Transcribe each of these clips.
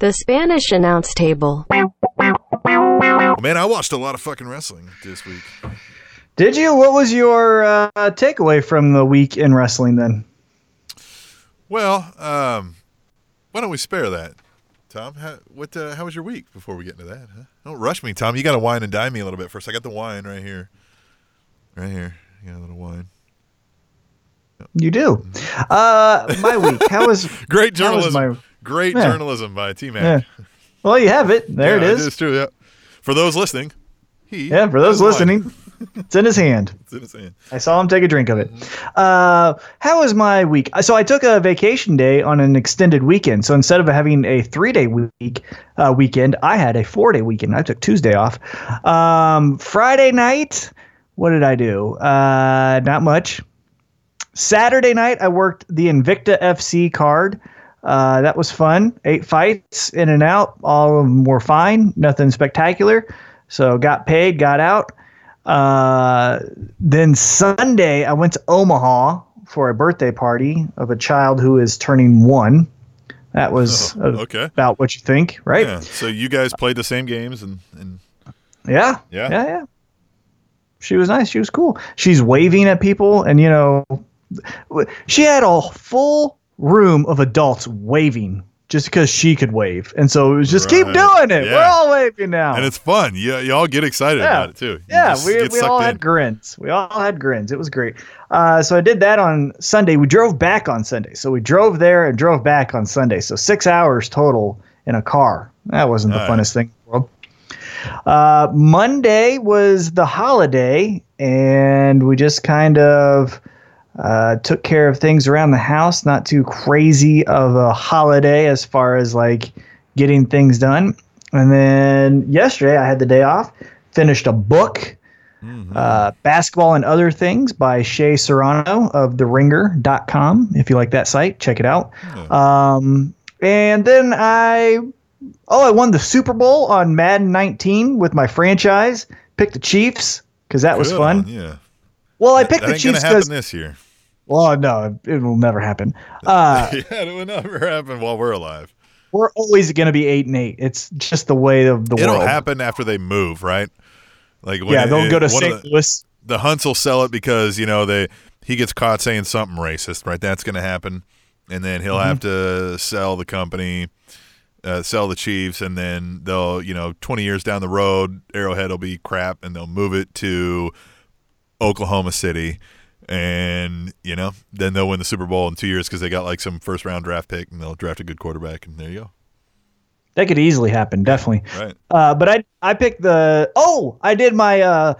The Spanish announce table. Man, I watched a lot of fucking wrestling this week. Did you? What was your uh, takeaway from the week in wrestling then? Well, um, why don't we spare that, Tom? How, what? Uh, how was your week before we get into that? Huh? Don't rush me, Tom. You got to wine and dine me a little bit first. I got the wine right here, right here. You got a little wine. You do. Uh, my week. How was Great how was journalism. Great Yeah. journalism by T Mac. Yeah. well, you have it. There it is. It's true. Yeah. For those listening, he. Yeah, for those listening, it's in his hand. It's in his hand. I saw him take a drink of it. Uh, how was my week? So I took a vacation day on an extended weekend. So instead of having a three day week uh, weekend, I had a four day weekend. I took Tuesday off. Um, Friday night, what did I do? Uh, not much. Saturday night, I worked the Invicta FC card. Uh, that was fun. Eight fights in and out. All of them were fine. Nothing spectacular. So got paid, got out. Uh, then Sunday, I went to Omaha for a birthday party of a child who is turning one. That was Oh, okay. about what you think, right? Yeah. So you guys played the same games and and Yeah. Yeah? Yeah. Yeah. She was nice. She was cool. She's waving at people, and you know, she had a full room of adults waving just because she could wave, and so it was just keep doing it. We're all waving now. and it's fun. You you all get excited Yeah. about it too. You yeah, we, we all in. had grins. We all had grins. It was great. Uh, so I did that on Sunday. We drove back on Sunday. So we drove there and drove back on Sunday. So six hours total in a car. That wasn't the All right. funnest thing in the world. Uh, Monday was the holiday, and we just kind of uh, took care of things around the house. Not too crazy of a holiday as far as like getting things done. And then yesterday, I had the day off. Finished a book, Mm-hmm. uh, Basketball and Other Things by Shea Serrano of TheRinger.com. If you like that site, check it out. Um, and then I, oh, I won the Super Bowl on Madden 19 with my franchise. Picked the Chiefs because that was fun. you. Well, I picked That the Chiefs because, this year. Well, no, it will never happen. Uh, yeah, it will never happen while we're alive. we're always going to be eight and eight. It's just the way of the world It'll happen after they move, right? Like when Yeah, they'll it- go to St. the, Louis. the Hunts will sell it because you know they he gets caught saying something racist, right? That's going to happen, and then he'll have Mm-hmm. to sell the company, uh, sell the Chiefs, and then they'll you know twenty years down the road, Arrowhead will be crap, and they'll move it to Oklahoma City. And you know, then they'll win the Super Bowl in two years because they got like some first round draft pick, and they'll draft a good quarterback, and there you go. That could easily happen, definitely. Right. Uh, but I I picked the oh I did my uh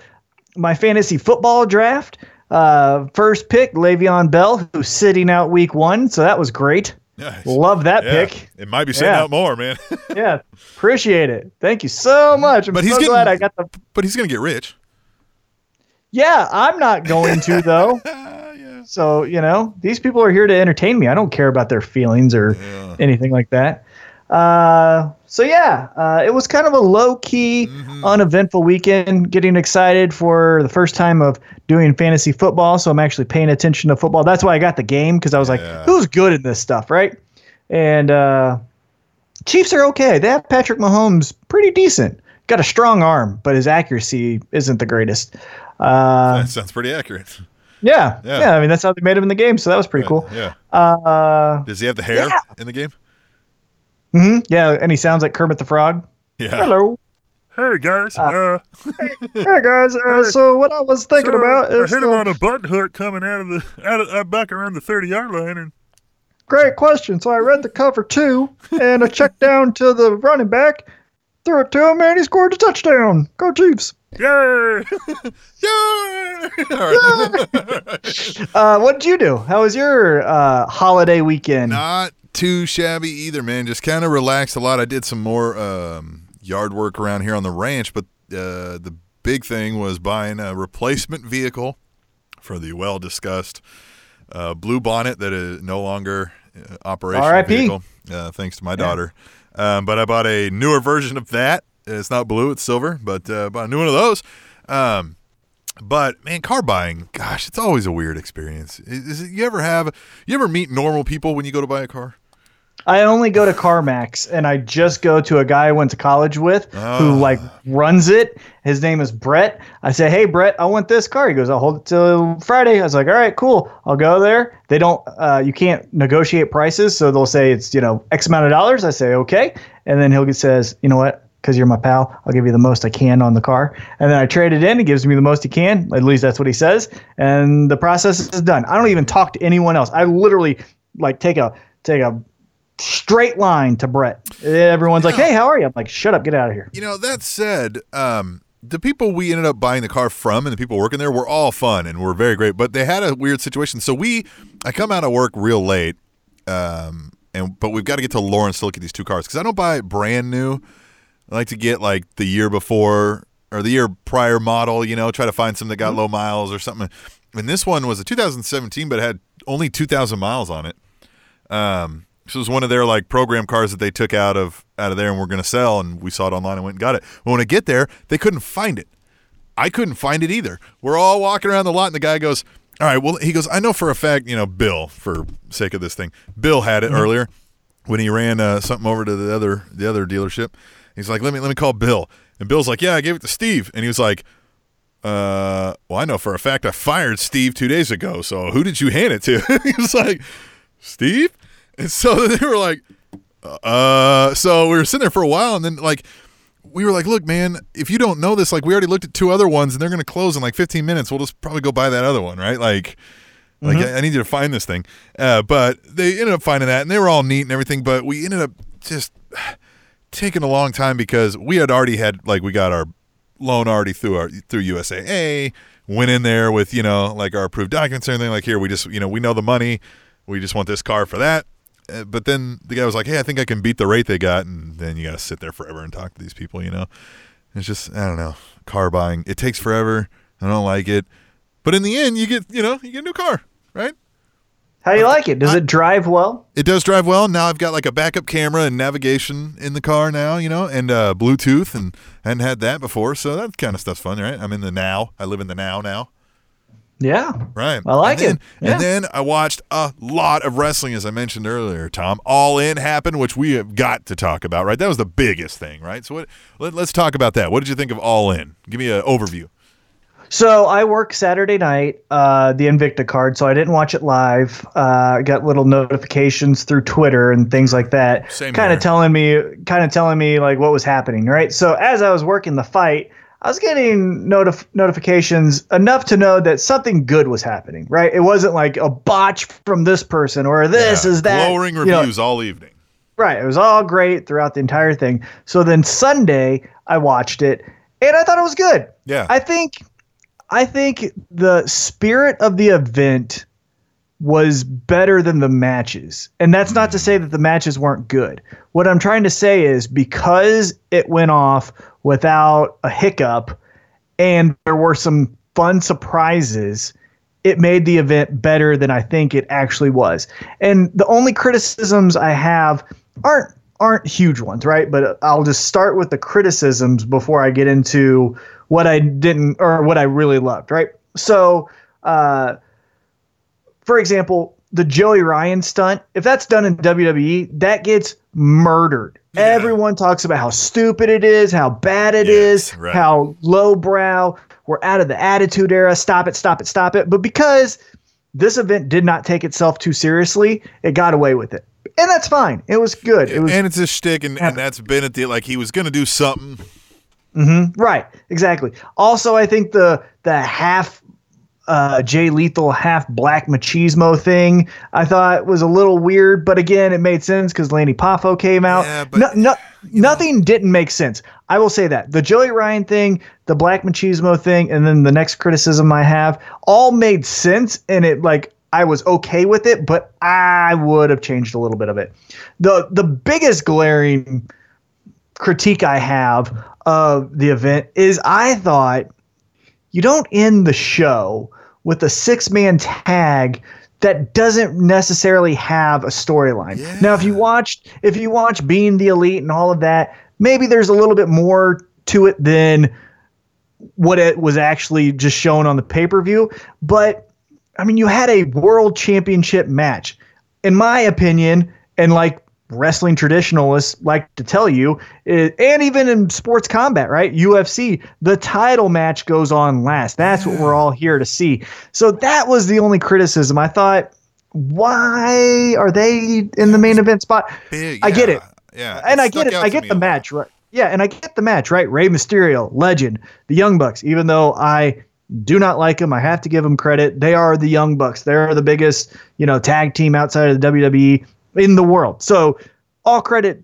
my fantasy football draft. Uh, first pick Le'Veon Bell, who's sitting out week one, so that was great. Nice. Love that Yeah. pick. It might be sitting Yeah. out more, man. Yeah, appreciate it. Thank you so much. I'm But he's so getting- glad I got the. but he's gonna get rich. Yeah, I'm not going to though. yeah. So you know, these people are here to entertain me. I don't care about their feelings or Yeah. anything like that. Uh, so yeah, uh, it was kind of a low key, Mm-hmm. uneventful weekend. Getting excited for the first time of doing fantasy football, so I'm actually paying attention to football. That's why I got the game because I was Yeah. like, who's good in this stuff, right? And uh, Chiefs are okay. They have Patrick Mahomes, pretty decent. Got a strong arm, but his accuracy isn't the greatest. Uh, That sounds pretty accurate. yeah, Yeah. yeah, I mean that's how they made him in the game, so that was pretty cool. Yeah. Uh, Does he have the hair Yeah. in the game? Mm-hmm. yeah, and he sounds like Kermit the Frog. Yeah. Hello. Hey guys, uh, Hey guys, uh, so what I was thinking so about I is hit him uh, on a button hook coming out of the out of uh, back around the thirty yard line, and great question. So I read the cover two, and I checked down to the running back, threw it to him, and he scored a touchdown. Go Chiefs! Yay! Yeah. Right. Uh, what did you do? How was your uh, holiday weekend? Not too shabby either, man. Just kind of relaxed a lot. I did some more um, yard work around here on the ranch, but uh, the big thing was buying a replacement vehicle for the well discussed uh, blue bonnet that is no longer uh, operational R.I.P.. vehicle, uh, thanks to my daughter. Um, but I bought a newer version of that. It's not blue; it's silver. But uh, bought a new one of those. Um, but man, car buying, gosh, it's always a weird experience. Is, is it, you ever have you ever meet normal people when you go to buy a car? I only go to CarMax and I just go to a guy I went to college with Oh. who like runs it. His name is Brett. I say, "Hey Brett, I want this car." He goes, "I'll hold it till Friday." I was like, "All right, cool. I'll go there." They don't uh, you can't negotiate prices, so they'll say it's, you know, X amount of dollars. I say, "Okay." And then he'll get says, "You know what? Because you're my pal, I'll give you the most I can on the car." And then I trade it in. He gives me the most he can. At least that's what he says. And the process is done. I don't even talk to anyone else. I literally like take a take a straight line to Brett. Everyone's like, "Hey, how are you?" I'm like, "Shut up, get out of here." You know, that said, um, the people we ended up buying the car from and the people working there were all fun and were very great, but they had a weird situation. So we, I come out of work real late, um, and but we've got to get to Lawrence to look at these two cars because I don't buy brand new. I like to get like the year before or the year prior model. You know, try to find some that got low miles or something. And this one was a 2017, but it had only 2,000 miles on it. Um, this was one of their like program cars that they took out of out of there and were going to sell, and we saw it online and went and got it. But when I get there, they couldn't find it. I couldn't find it either. We're all walking around the lot, and the guy goes, "All right, well," he goes, "I know for a fact, you know, Bill, for sake of this thing, Bill had it earlier when he ran uh, something over to the other the other dealership. He's like, let me let me call Bill, and Bill's like, yeah, I gave it to Steve, and he was like, uh, well, I know for a fact I fired Steve two days ago. So who did you hand it to? he was like, Steve, and so they were like, uh, so we were sitting there for a while, and then like. We were like, look, man, if you don't know this, like, we already looked at two other ones and they're going to close in like 15 minutes. We'll just probably go buy that other one, right? Like, like I, I need you to find this thing. Uh, but they ended up finding that, and they were all neat and everything. But we ended up just taking a long time because we had already had like we got our loan already through our through USAA. Went in there with you know like our approved documents and everything. Like here, we just you know we know the money. We just want this car for that. Uh, but then the guy was like, "Hey, I think I can beat the rate they got," and then you got to sit there forever and talk to these people. You know, it's just I don't know. Car buying it takes forever. I don't like it. But in the end, you get you know you get a new car, right? How do you like it? Does it drive well? It does drive well. Now I've got like a backup camera and navigation in the car now, you know, and uh, Bluetooth, and I hadn't had that before, so that kind of stuff's fun, right? I'm in the now. I live in the now now, Yeah. right? I like and then, it. Yeah. And then I watched a lot of wrestling, as I mentioned earlier. Tom, All In happened, which we have got to talk about, right? That was the biggest thing, right? So what? Let, let's talk about that. What did you think of All In? Give me an overview. So I work Saturday night, uh, the Invicta card, so I didn't watch it live. Uh, I got little notifications through Twitter and things like that, kind of telling me, kind of telling me like what was happening, right? So as I was working the fight, I was getting notif- notifications enough to know that something good was happening, right? It wasn't like a botch from this person or this Yeah, is that. glowing you know, reviews all evening. Right. It was all great throughout the entire thing. So then Sunday, I watched it and I thought it was good. Yeah. I think I think the spirit of the event was better than the matches. And that's not to say that the matches weren't good. What I'm trying to say is because it went off without a hiccup and there were some fun surprises, it made the event better than I think it actually was. And the only criticisms I have aren't aren't huge ones, right? But I'll just start with the criticisms before I get into what I didn't or what I really loved, right? So, uh, for example, the Joey Ryan stunt, if that's done in WWE, that gets murdered. Everyone talks about how stupid it is, how bad it is, Yes, right. how lowbrow. We're out of the attitude era. Stop it, stop it, stop it. But because this event did not take itself too seriously, it got away with it. And that's fine. It was good. It was and it's a shtick, and, and that's been at the like he was going to do something. Right, exactly. Also, I think the the half uh, Jay Lethal half black machismo thing I thought was a little weird, but again, it made sense because Lanny Poffo came out. Yeah, but- no, no, nothing didn't make sense. I will say that the Joey Ryan thing, the black machismo thing, and then the next criticism I have all made sense, and it like I was okay with it, but I would have changed a little bit of it. the The biggest glaring critique I have of the event is I thought you don't end the show with a six man tag that doesn't necessarily have a storyline. Yeah. Now if you watched if you watch Being the Elite and all of that, maybe there's a little bit more to it than what it was actually just shown on the pay-per-view, but I mean you had a world championship match. In my opinion, and like wrestling traditionalists like to tell you, is, and even in sports combat, right? UFC, the title match goes on last. That's what we're all here to see. So that was the only criticism. I thought, why are they in the main event spot? Big, I get it. Yeah, and I get it. I get the match, right? Yeah, and I get the match, right? Rey Mysterio, legend, the Young Bucks. Even though I do not like them, I have to give them credit. They are the Young Bucks. They're the biggest, you know, tag team outside of the WWE in the world. So all credit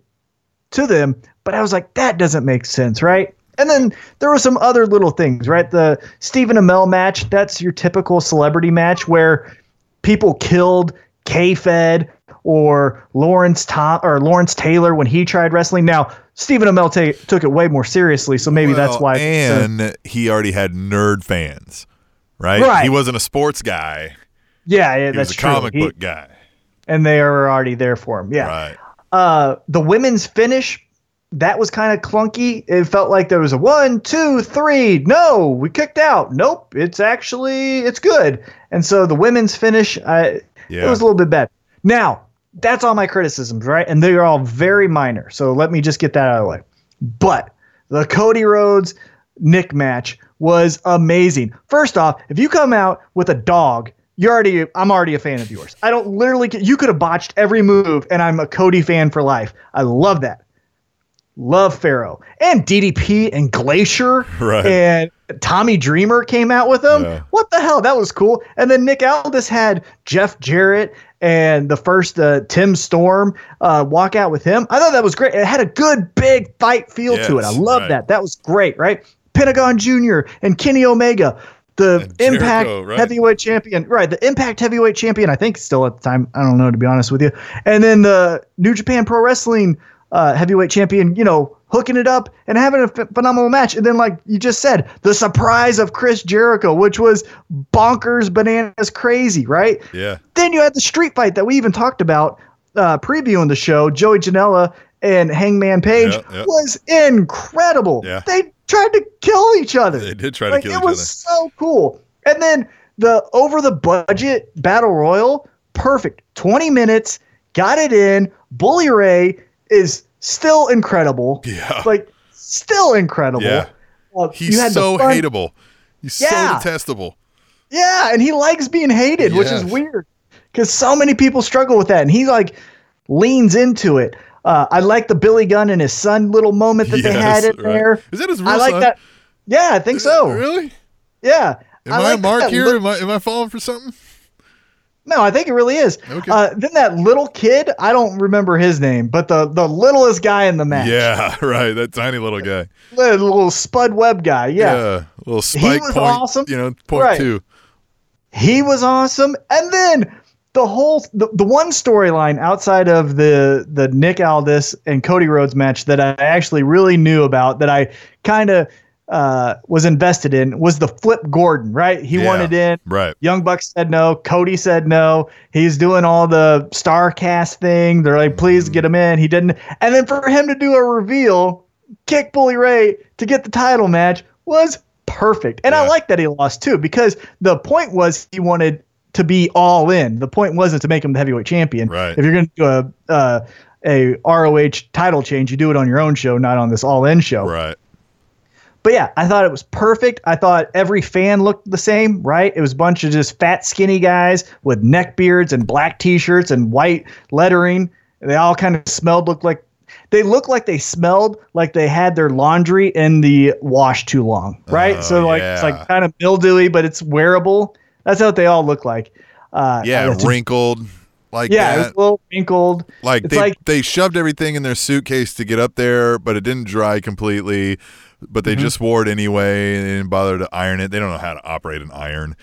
to them. But I was like, that doesn't make sense, right? And then there were some other little things, right? The Stephen Amell match, that's your typical celebrity match where people killed K-Fed or Lawrence Tom or Lawrence Taylor when he tried wrestling. Now Stephen Amell ta- took it way more seriously, so maybe that's why. And he already had nerd fans, right? Right. He wasn't a sports guy. yeah, yeah, He that's was a true. comic He- book guy. And they are already there for him. Yeah. Right. Uh, the women's finish, that was kind of clunky. It felt like there was a one, two, three. No, we kicked out. Nope, it's actually it's good. And so the women's finish, I, Yeah. it was a little bit bad. Now that's all my criticisms, right? And they are all very minor. So let me just get that out of the way. But the Cody Rhodes Nick match was amazing. First off, if you come out with a dog, you're already I'm already a fan of yours. I don't literally you could have botched every move and I'm a Cody fan for life. I love that. Love Pharaoh and DDP and Glacier Right. and Tommy Dreamer came out with them. Yeah. What the hell? That was cool. And then Nick Aldis had Jeff Jarrett and the first uh, Tim Storm uh, walk out with him. I thought that was great. It had a good big fight feel to it. I love right. that. That was great, right? Pentagon Jr. and Kenny Omega, the Jericho, Impact right. Heavyweight Champion, right? The Impact Heavyweight Champion, I think still at the time. I don't know to be honest with you. And then the New Japan Pro Wrestling uh, Heavyweight Champion, you know, hooking it up and having a ph- phenomenal match. And then, like you just said, the surprise of Chris Jericho, which was bonkers, bananas, crazy, right? Yeah. Then you had the street fight that we even talked about uh, previewing the show. Joey Janela and Hangman Page Yeah, yeah. was incredible. Yeah. They tried to kill each other. They did try to like, kill it each was other. so cool. And then the over the budget battle royal, perfect. 20 minutes, got it in. Bully Ray is still incredible. Yeah. Like still incredible. Yeah. Uh, He's so hateable. He's Yeah. so detestable. Yeah, and he likes being hated, which is weird because so many people struggle with that, and he like leans into it. Uh, I like the Billy Gunn and his son little moment that they had in right. there. Is that his real I like son? that. Yeah, I think so. Really? Yeah. Am I, a like mark here? li- am I am I falling for something? no, I think it really is. Okay. Uh, then that little kid, I don't remember his name, but the the littlest guy in the match, Yeah, right. That tiny little guy. the little Spud Webb guy, yeah. little spike was point. awesome. You know, point Right. two. he was awesome and then the whole the, the one storyline outside of the the Nick Aldis and Cody Rhodes match that I actually really knew about that I kind of uh, was invested in was the Flip Gordon right? He Yeah. wanted in. Right. Young Bucks said no. Cody said no. He's doing all the star cast thing. They're like please get him in. He didn't and then for him to do a reveal kick Bully Ray to get the title match was perfect. And I like that he lost too because the point was he wanted to be all in. The point wasn't to make him the heavyweight champion. Right. If you're going to do a uh, a ROH title change, you do it on your own show, not on this all in show. Right. But yeah, I thought it was perfect. I thought every fan looked the same, right? It was a bunch of just fat, skinny guys with neck beards and black t-shirts and white lettering. They all kind of smelled, looked like they looked like they smelled like they had their laundry in the wash too long, right? Oh, so like it's like kind of mildewy, but it's wearable. That's what they all look like. Uh, Yeah, that's- wrinkled like yeah, it was that. a little wrinkled. like it's they like- they shoved everything in their suitcase to get up there, but it didn't dry completely. But they Mm-hmm. just wore it anyway and didn't bother to iron it. They don't know how to operate an iron.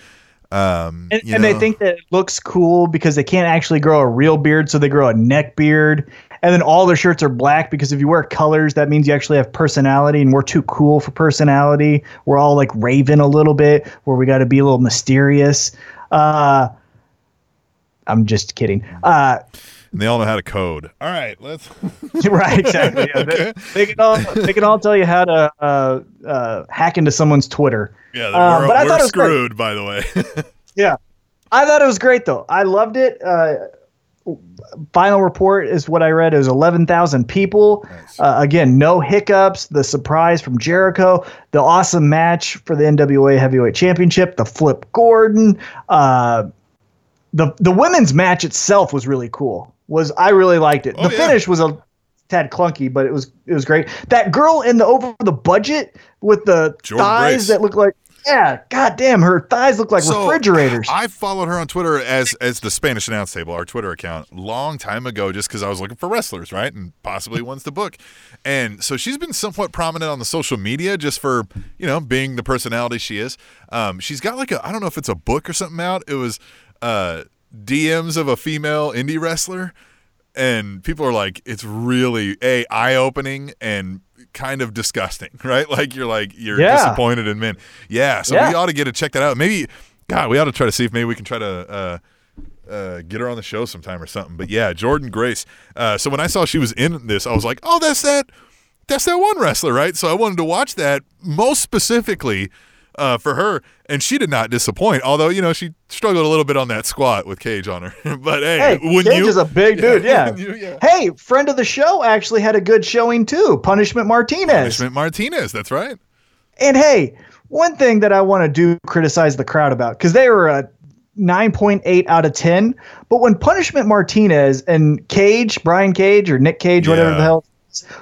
Um, And, and they think that it looks cool because they can't actually grow a real beard, so they grow a neck beard. And then all their shirts are black because if you wear colors, that means you actually have personality, and we're too cool for personality. We're all like Raven a little bit, where we got to be a little mysterious. Uh, I'm just kidding. Uh, and they all know how to code. All right, let's. right, exactly. Yeah, they- Okay. they, can all they can all tell you how to uh, uh, hack into someone's Twitter. Yeah, Uh, but I thought it was great. screwed. By the way, Yeah, I thought it was great though. I loved it. Uh, final report is what I read. It was 11,000 people. Nice. Uh, again, no hiccups. The surprise from Jericho, the awesome match for the NWA Heavyweight Championship, the Flip Gordon. Uh, the the women's match itself was really cool. Was I really liked it. Oh, the yeah. finish was a tad clunky, but it was it was great. That girl in the over the budget with the Jordan thighs Grace. that look like yeah, goddamn, her thighs look like So, refrigerators. I followed her on Twitter as as the Spanish announce table, our Twitter account, long time ago, just because I was looking for wrestlers, right, and possibly ones to book. And so she's been somewhat prominent on the social media, just for you know being the personality she is. Um, she's got like a I don't know if it's a book or something out. It was uh, DMs of a female indie wrestler, and people are like, it's really a eye opening and kind of disgusting, right? Like you're like you're Yeah. disappointed in men. Yeah, so Yeah. we ought to get to check that out. Maybe, God, we ought to try to see if maybe we can try to uh, uh, get her on the show sometime or something. But yeah, Jordan Grace. Uh, so when I saw she was in this, I was like, oh, that's that, that's that one wrestler, right? So I wanted to watch that most specifically uh, for her, and she did not disappoint. Although you know she struggled a little bit on that squat with Cage on her. but hey, Hey, Cage you? is a big dude. Yeah. you? yeah. Hey, friend of the show actually had a good showing too. Punishment Martinez. Punishment Martinez. That's right. And hey, one thing that I want to do criticize the crowd about because they were a 9.8 out of 10. But when Punishment Martinez and Cage, Brian Cage or Nick Cage, whatever the hell,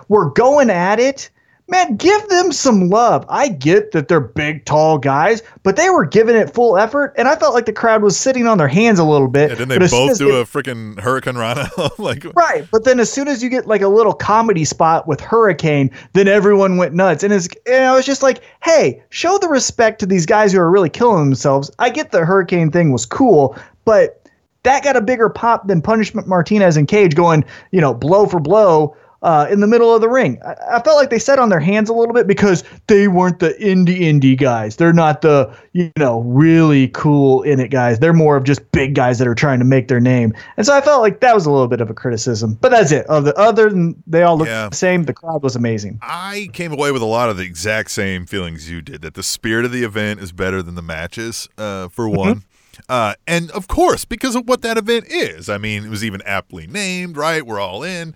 were going at it, man, give them some love. I get that they're big, tall guys, but they were giving it full effort. And I felt like the crowd was sitting on their hands a little bit. Yeah, didn't they But as soon both do they- a freaking hurricanrana? like, Right, but then as soon as you get like a little comedy spot with Hurricane, then everyone went nuts, and it's and I was just like, hey, show the respect to these guys who are really killing themselves. I get the Hurricane thing was cool, but that got a bigger pop than Punishment Martinez and Cage going, you know, blow for blow. Uh, in the middle of the ring, I, I felt like they sat on their hands a little bit because they weren't the indie indie guys. They're not the you know really cool in it guys. They're more of just big guys that are trying to make their name. And so I felt like that was a little bit of a criticism. But that's it. Of the other than they all look Yeah. the same, the crowd was amazing. I came away with a lot of the exact same feelings you did. That the spirit of the event is better than the matches, uh, for Mm-hmm. one. Uh, and of course, because of what that event is. I mean, it was even aptly named, right? We're all in.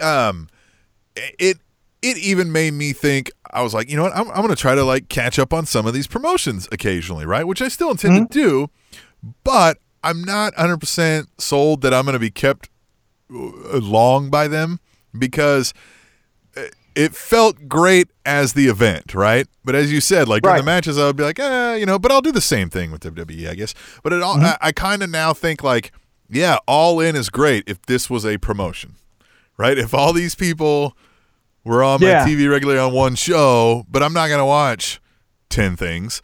Um, it it even made me think. I was like, you know what? I'm, I'm going to try to like catch up on some of these promotions occasionally, right? Which I still intend Mm-hmm. to do, but I'm not 100 percent sold that I'm going to be kept uh, long by them because it felt great as the event, right? But as you said, like during the matches, I would be like, eh, you know, but I'll do the same thing with WWE, I guess. But it all, I, I kind of now think like, yeah, All In is great if this was a promotion, right? If all these people were on my TV regularly on one show, but I'm not going to watch 10 things.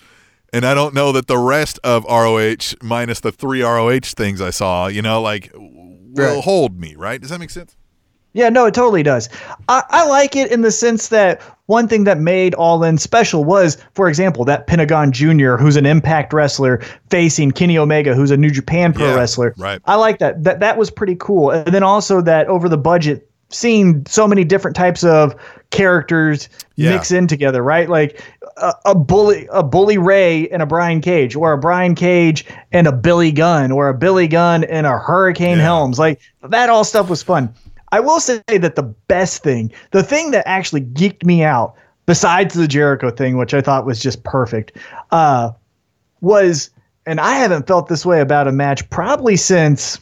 And I don't know that the rest of ROH, minus the three ROH things I saw, you know, like will Right. hold me, right? Does that make sense? Yeah, no, it totally does. I, I like it in the sense that one thing that made All In special was, for example, that Pentagon Jr., who's an Impact wrestler, facing Kenny Omega, who's a New Japan Pro Yeah, wrestler. right. I like that. That that was pretty cool. And then also that over the budget, seeing so many different types of characters Yeah. mix in together, right? Like a, a bully, a bully Ray and a Brian Cage, or a Brian Cage and a Billy Gunn, or a Billy Gunn and a Hurricane Yeah. Helms. Like that all stuff was fun. I will say that the best thing, the thing that actually geeked me out, besides the Jericho thing, which I thought was just perfect, uh, was, and I haven't felt this way about a match probably since,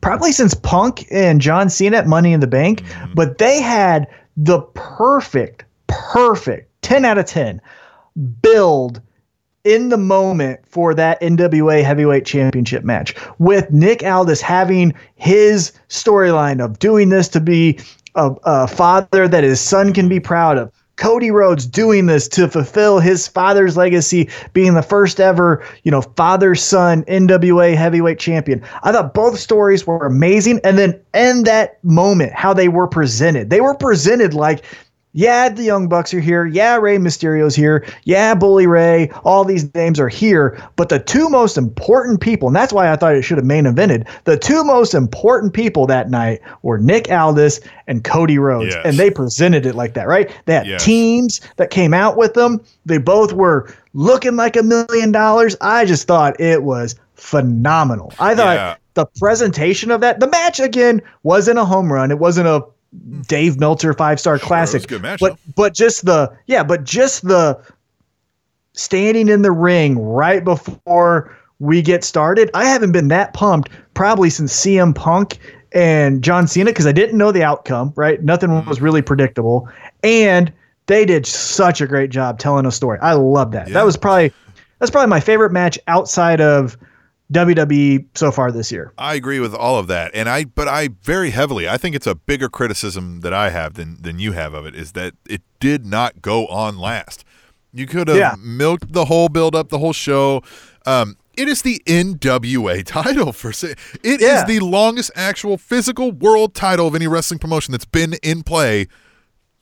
probably since Punk and John Cena at Money in the Bank, but they had the perfect, perfect 10 out of 10 build in the moment for that NWA Heavyweight Championship match with Nick Aldis having his storyline of doing this to be a, a father that his son can be proud of. Cody Rhodes doing this to fulfill his father's legacy, being the first ever, you know, father son NWA heavyweight champion. I thought both stories were amazing. And then in that moment, how they were presented, they were presented like, yeah, the Young Bucks are here. Yeah, Rey Mysterio's here. Yeah, Bully Ray. All these names are here. But the two most important people, and that's why I thought it should have main evented, the two most important people that night were Nick Aldis and Cody Rhodes. Yes. And they presented it like that, right? They had Yes. teams that came out with them. They both were looking like a million dollars. I just thought it was phenomenal. I thought Yeah. the presentation of that, the match again wasn't a home run. It wasn't a Dave Meltzer five star classic. good match, but though. but just the yeah, but just the standing in the ring right before we get started. I haven't been that pumped probably since CM Punk and John Cena because I didn't know the outcome, right? Nothing Mm-hmm. was really predictable. And they did such a great job telling a story. I love that. Yeah. That was probably that's probably my favorite match outside of WWE so far this year. I agree with all of that, and I but I very heavily. I think it's a bigger criticism that I have than than you have of it is that it did not go on last. You could have Yeah. milked the whole build up, the whole show. Um, it is the NWA title for say. It is Yeah. the longest actual physical world title of any wrestling promotion that's been in play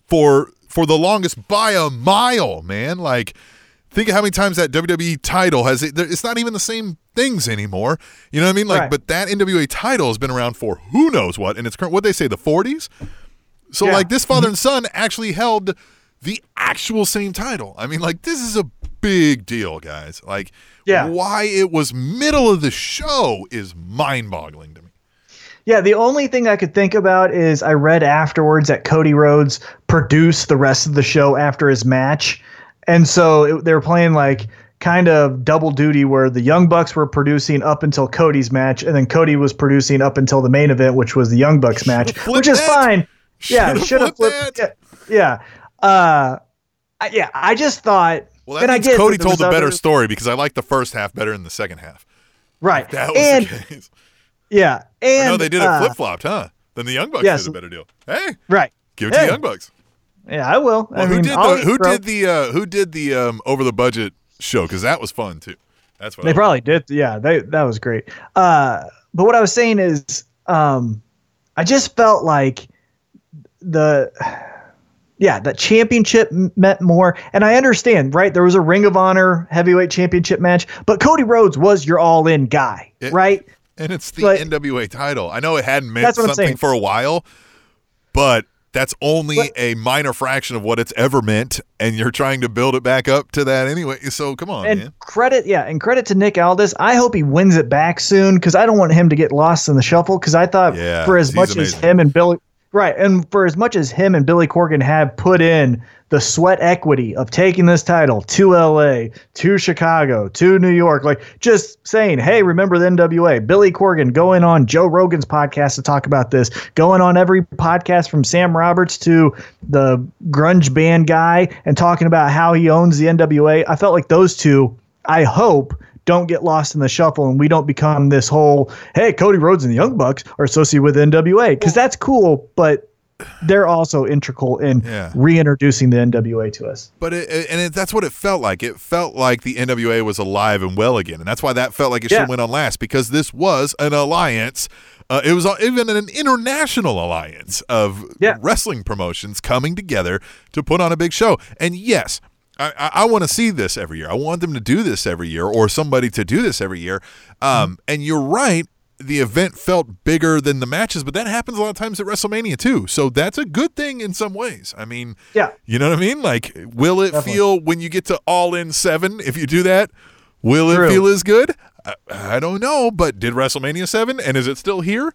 for for the longest by a mile, man. Like, think of how many times that WWE title has it. It's not even the same things anymore. You know what I mean? Like, Right. but that NWA title has been around for who knows what, and it's current. What they say, the 40s. So, Yeah. like, this father and son actually held the actual same title. I mean, like, this is a big deal, guys. Like, Yeah. why it was middle of the show is mind-boggling to me. Yeah, the only thing I could think about is I read afterwards that Cody Rhodes produced the rest of the show after his match. And so it, they were playing like kind of double duty where the Young Bucks were producing up until Cody's match, and then Cody was producing up until the main event, which was the Young Bucks match, which is that. fine. Yeah, should have flipped that. Yeah. yeah. Uh, I, yeah, I just thought. Well, that and I get Cody told a better other- story because I like the first half better than the second half. Right. That was and the case. yeah, and no, they did it uh, flip flopped, huh? Then the Young Bucks yes. did a better deal. Hey, Right. give it to Hey. the Young Bucks. Yeah, I will. Well, I who mean, did the who did the uh, who did the um, over the budget show? Because that was fun too. That's what They probably did. Yeah, they that was great. Uh, but what I was saying is, um, I just felt like the, yeah, the championship meant more. And I understand, right? There was a Ring of Honor heavyweight championship match, but Cody Rhodes was your all-in guy, It- right? and it's the Like- NWA title. I know it hadn't meant That's what I'm something for a while, but that's only But- a minor fraction of what it's ever meant, and you're trying to build it back up to that anyway. So come on, and man. credit, yeah, and credit to Nick Aldis. I hope he wins it back soon because I don't want him to get lost in the shuffle. Because I thought Yeah, for as much as him and Billy, right, and for as much as him and Billy Corgan have put in the sweat equity of taking this title to LA, to Chicago, to New York, like just saying, hey, remember the NWA. Billy Corgan going on Joe Rogan's podcast to talk about this, going on every podcast from Sam Roberts to the grunge band guy and talking about how he owns the NWA. I felt like those two, I hope, don't get lost in the shuffle and we don't become this whole, hey, Cody Rhodes and the Young Bucks are associated with NWA because that's cool, but they're also integral in Yeah. reintroducing the NWA to us. But it, and it, that's what it felt like. It felt like the NWA was alive and well again, and that's why that felt like it should Yeah. have went on last because this was an alliance. Uh, it was even an international alliance of Yeah. wrestling promotions coming together to put on a big show. And yes, I, I, I want to see this every year. I want them to do this every year, or somebody to do this every year. Um, And you're right. The event felt bigger than the matches, but that happens a lot of times at WrestleMania too. So that's a good thing in some ways. I mean, Yeah. you know what I mean? Like, will it Definitely. feel when you get to all in seven? If you do that, will it feel as good? I, I don't know. But did WrestleMania seven, and is it still here?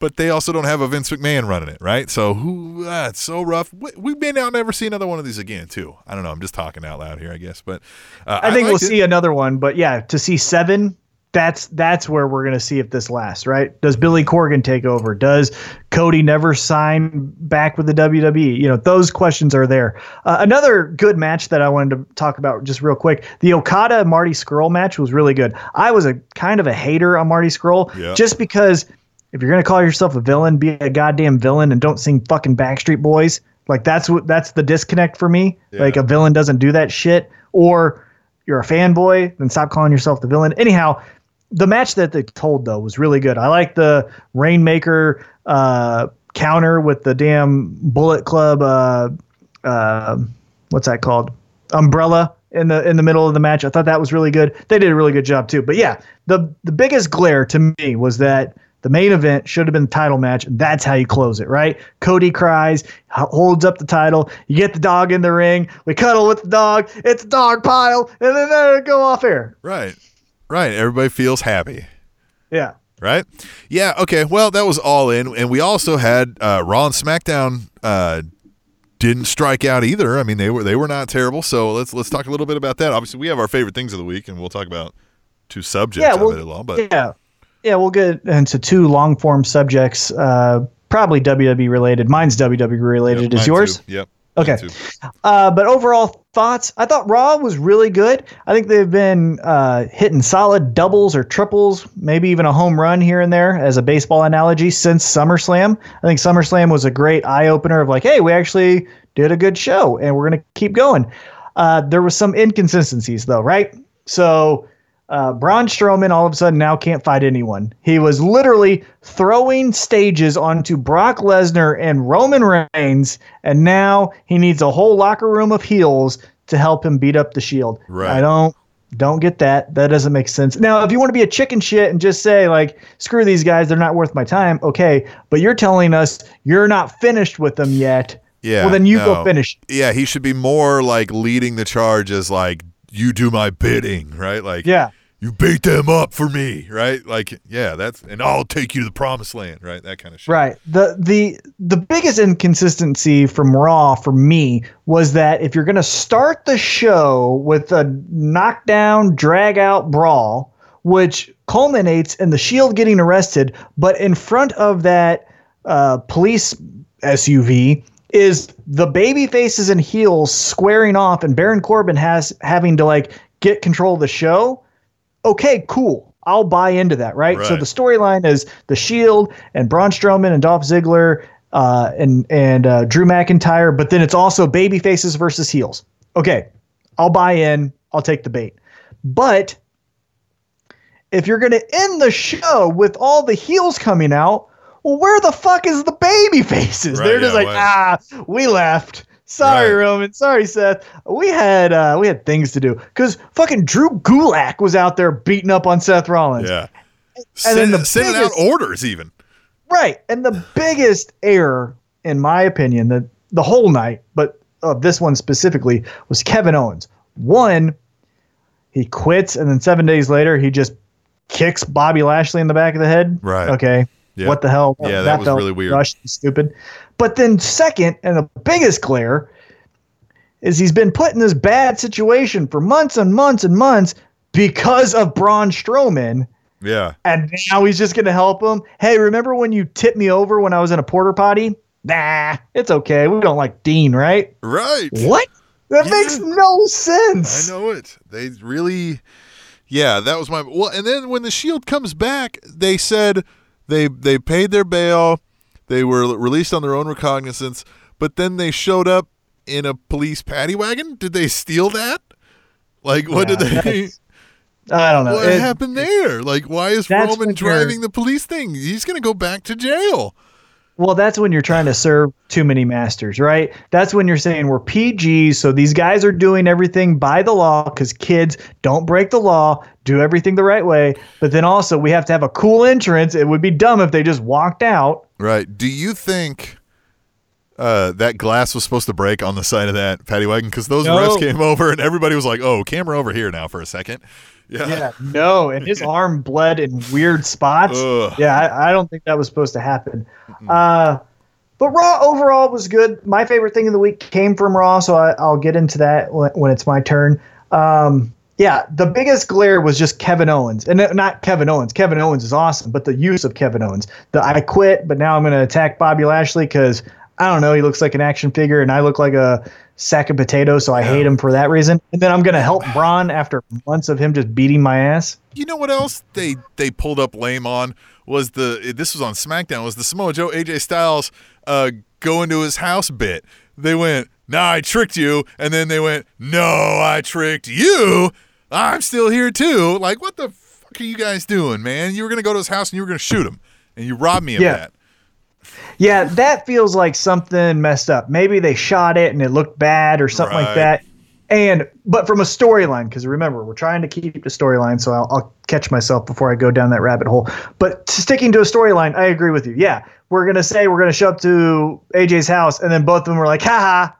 But they also don't have a Vince McMahon running it, right? So who? Ah, it's so rough. We, we may now never see another one of these again, too. I don't know. I'm just talking out loud here, I guess. But uh, I think we'll it. see another one, but yeah, to see seven, that's that's where we're gonna see if this lasts, right? Does Billy Corgan take over? Does Cody never sign back with the WWE? You know, those questions are there. Uh, another good match that I wanted to talk about just real quick: the Okada Marty Scurll match was really good. I was a kind of a hater on Marty Scurll Yeah. just because if you're gonna call yourself a villain, be a goddamn villain and don't sing fucking Backstreet Boys. Like that's what that's the disconnect for me. Yeah. Like a villain doesn't do that shit. Or you're a fanboy, then stop calling yourself the villain. Anyhow, the match that they told though was really good. I like the Rainmaker uh, counter with the damn Bullet Club. Uh, uh, what's that called? Umbrella in the in the middle of the match. I thought that was really good. They did a really good job too. But yeah, the the biggest glare to me was that the main event should have been the title match. And that's how you close it, right? Cody cries, holds up the title. You get the dog in the ring. We cuddle with the dog. It's a dog pile, and then they go off air. Right. Right. Everybody feels happy. Yeah. Right? Yeah, okay. Well, that was all in. And we also had uh, Raw and SmackDown uh, didn't strike out either. I mean, they were they were not terrible. So let's let's talk a little bit about that. Obviously, we have our favorite things of the week, and we'll talk about two subjects Yeah, of well, it as well. But Yeah. Yeah, we'll get into two long form subjects, uh, probably WWE related. Mine's WWE related. Yep, Is yours? too. Yep. Okay. Uh, but overall thoughts, I thought Raw was really good. I think they've been uh, hitting solid doubles or triples, maybe even a home run here and there as a baseball analogy since SummerSlam. I think SummerSlam was a great eye opener of like, hey, we actually did a good show and we're going to keep going. Uh, there was some inconsistencies though, right? So uh, Braun Strowman all of a sudden now can't fight anyone. He was literally throwing stages onto Brock Lesnar and Roman Reigns, and now he needs a whole locker room of heels to help him beat up the Shield. Right. I don't don't get that. That doesn't make sense. Now, if you want to be a chicken shit and just say like, screw these guys, they're not worth my time, okay. But you're telling us you're not finished with them yet. Yeah. Well, then you no. go finish. Yeah, he should be more like leading the charge as like you do my bidding, right? Like Yeah. You beat them up for me, right? Like yeah, that's and I'll take you to the promised land, right? That kind of shit. Right. The the the biggest inconsistency from Raw for me was that if you're to start the show with a knockdown, drag out brawl, which culminates in the Shield getting arrested, but in front of that uh, police SUV is the baby faces and heels squaring off, and Baron Corbin has having to like get control of the show okay, cool. I'll buy into that, right? So the storyline is the Shield and Braun Strowman and Dolph Ziggler uh, and and uh, Drew McIntyre, but then it's also baby faces versus heels. Okay, I'll buy in. I'll take the bait. But if you're going to end the show with all the heels coming out, well, where the fuck is the baby faces? Right, They're just yeah, like, ah, we left. Sorry, Right. Roman. Sorry, Seth. We had uh, we had things to do because fucking Drew Gulak was out there beating up on Seth Rollins. Yeah. and then the sending biggest- out orders even. Right. And the biggest error, in my opinion, that the whole night, but of this one specifically, was Kevin Owens. One, he quits, and then seven days later, he just kicks Bobby Lashley in the back of the head. Right. Okay. Yeah. What the hell? Yeah, that was felt really weird. rushed and stupid. But then, second, and the biggest glare is he's been put in this bad situation for months and months and months because of Braun Strowman Yeah. and now he's just gonna help him. Hey, remember when you tipped me over when I was in a porter potty? Nah, it's okay. We don't like Dean, right? Right. What? That Yeah. makes no sense. I know it. They really, yeah, that was my well. And then when the Shield comes back, they said they they paid their bail, they were released on their own recognizance, but then they showed up in a police paddy wagon. Did they steal that? Like, what Yeah, did they? I don't know. What It- happened there? Like, why is Roman driving the police thing? He's gonna go back to jail. Well, that's when you're trying to serve too many masters, right? That's when you're saying we're PG, so these guys are doing everything by the law because kids don't break the law, do everything the right way. But then also we have to have a cool entrance. It would be dumb if they just walked out. Right. Do you think uh, that glass was supposed to break on the side of that paddy wagon? Because those No. refs came over and everybody was like, "Oh, camera over here now for a second. Yeah. Yeah, no, and his arm bled in weird spots. Ugh. Yeah, I, I don't think that was supposed to happen. Uh, but Raw overall was good. My favorite thing of the week came from Raw, so I, I'll get into that when, when it's my turn. Um, yeah, the biggest glare was just Kevin Owens, and not Kevin Owens. Kevin Owens is awesome, but the use of Kevin Owens. The I quit, but now I'm going to attack Bobby Lashley because I don't know. He looks like an action figure, and I look like a sack of potatoes, so I hate him for that reason. And then I'm going to help Braun after months of him just beating my ass. You know what else they they pulled up lame on was the this was on SmackDown was the Samoa Joe AJ Styles uh go into his house bit. They went, "Nah, I tricked you," and then they went, "No, I tricked you. I'm still here too." Like, what the fuck are you guys doing, man? You were gonna go to his house and you were gonna shoot him, and you robbed me of Yeah. that. Yeah, that feels like something messed up. Maybe they shot it and it looked bad or something Right. like that. And but from a storyline, because remember we're trying to keep the storyline, so I'll, I'll catch myself before I go down that rabbit hole. But sticking to a storyline, I agree with you. Yeah, we're gonna say we're gonna show up to AJ's house, and then both of them were like, "Haha,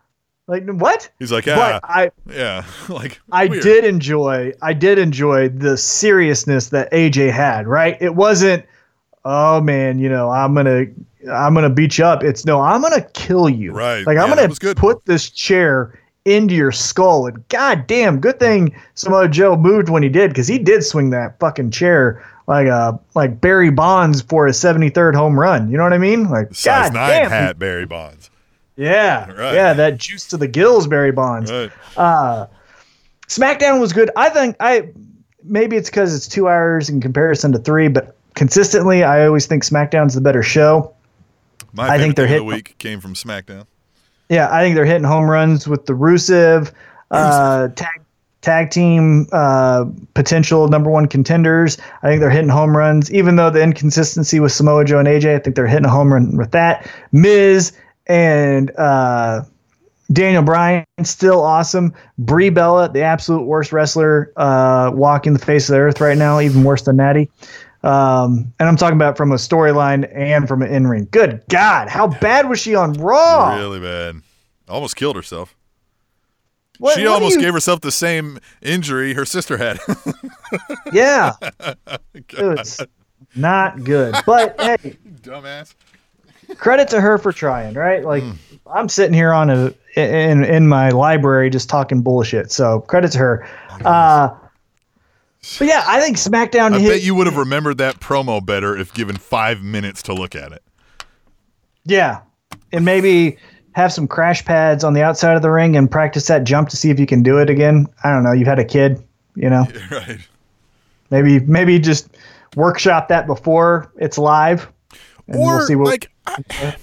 Like what? He's like, yeah, But ah. I yeah, like I weird. did enjoy I did enjoy the seriousness that AJ had, right? It wasn't oh man, you know, I'm going to I'm going to beat you up. It's no, I'm going to kill you. Right. Like I'm Yeah, gonna put this chair into your skull and goddamn, good thing Samoa Joe moved when he did cuz he did swing that fucking chair like a like Barry Bonds for his 73rd home run. You know what I mean? Like size god nine damn. hat Barry Bonds. Yeah. Right. Yeah, that juice to the gills Barry Bonds. Right. Uh, SmackDown was good. I think I maybe it's because it's two hours in comparison to three, but consistently, I always think SmackDown's the better show. My I think they're of the hitting- week came from SmackDown. Yeah, I think they're hitting home runs with the Rusev uh, tag tag team uh, potential number one contenders. I think they're hitting home runs, even though the inconsistency with Samoa Joe and AJ. I think they're hitting a home run with that. Miz and uh, Daniel Bryan still awesome. Brie Bella, the absolute worst wrestler uh, walking the face of the earth right now, even worse than Natty. Um, and I'm talking about from a storyline and from an in ring. Good God, how bad was she on Raw? Really bad. Almost killed herself. What- she what almost you- gave herself the same injury her sister had. Yeah. not good. But hey, Dumbass. credit to her for trying, right? Like Hmm. I'm sitting here on a in in my library just talking bullshit. So credit to her. Uh but yeah, I think SmackDown I hit bet you would have remembered that promo better if given five minutes to look at it. Yeah. And maybe have some crash pads on the outside of the ring and practice that jump to see if you can do it again. I don't know. You've had a kid, you know. Right. Maybe maybe just workshop that before it's live. And or we'll see what like I,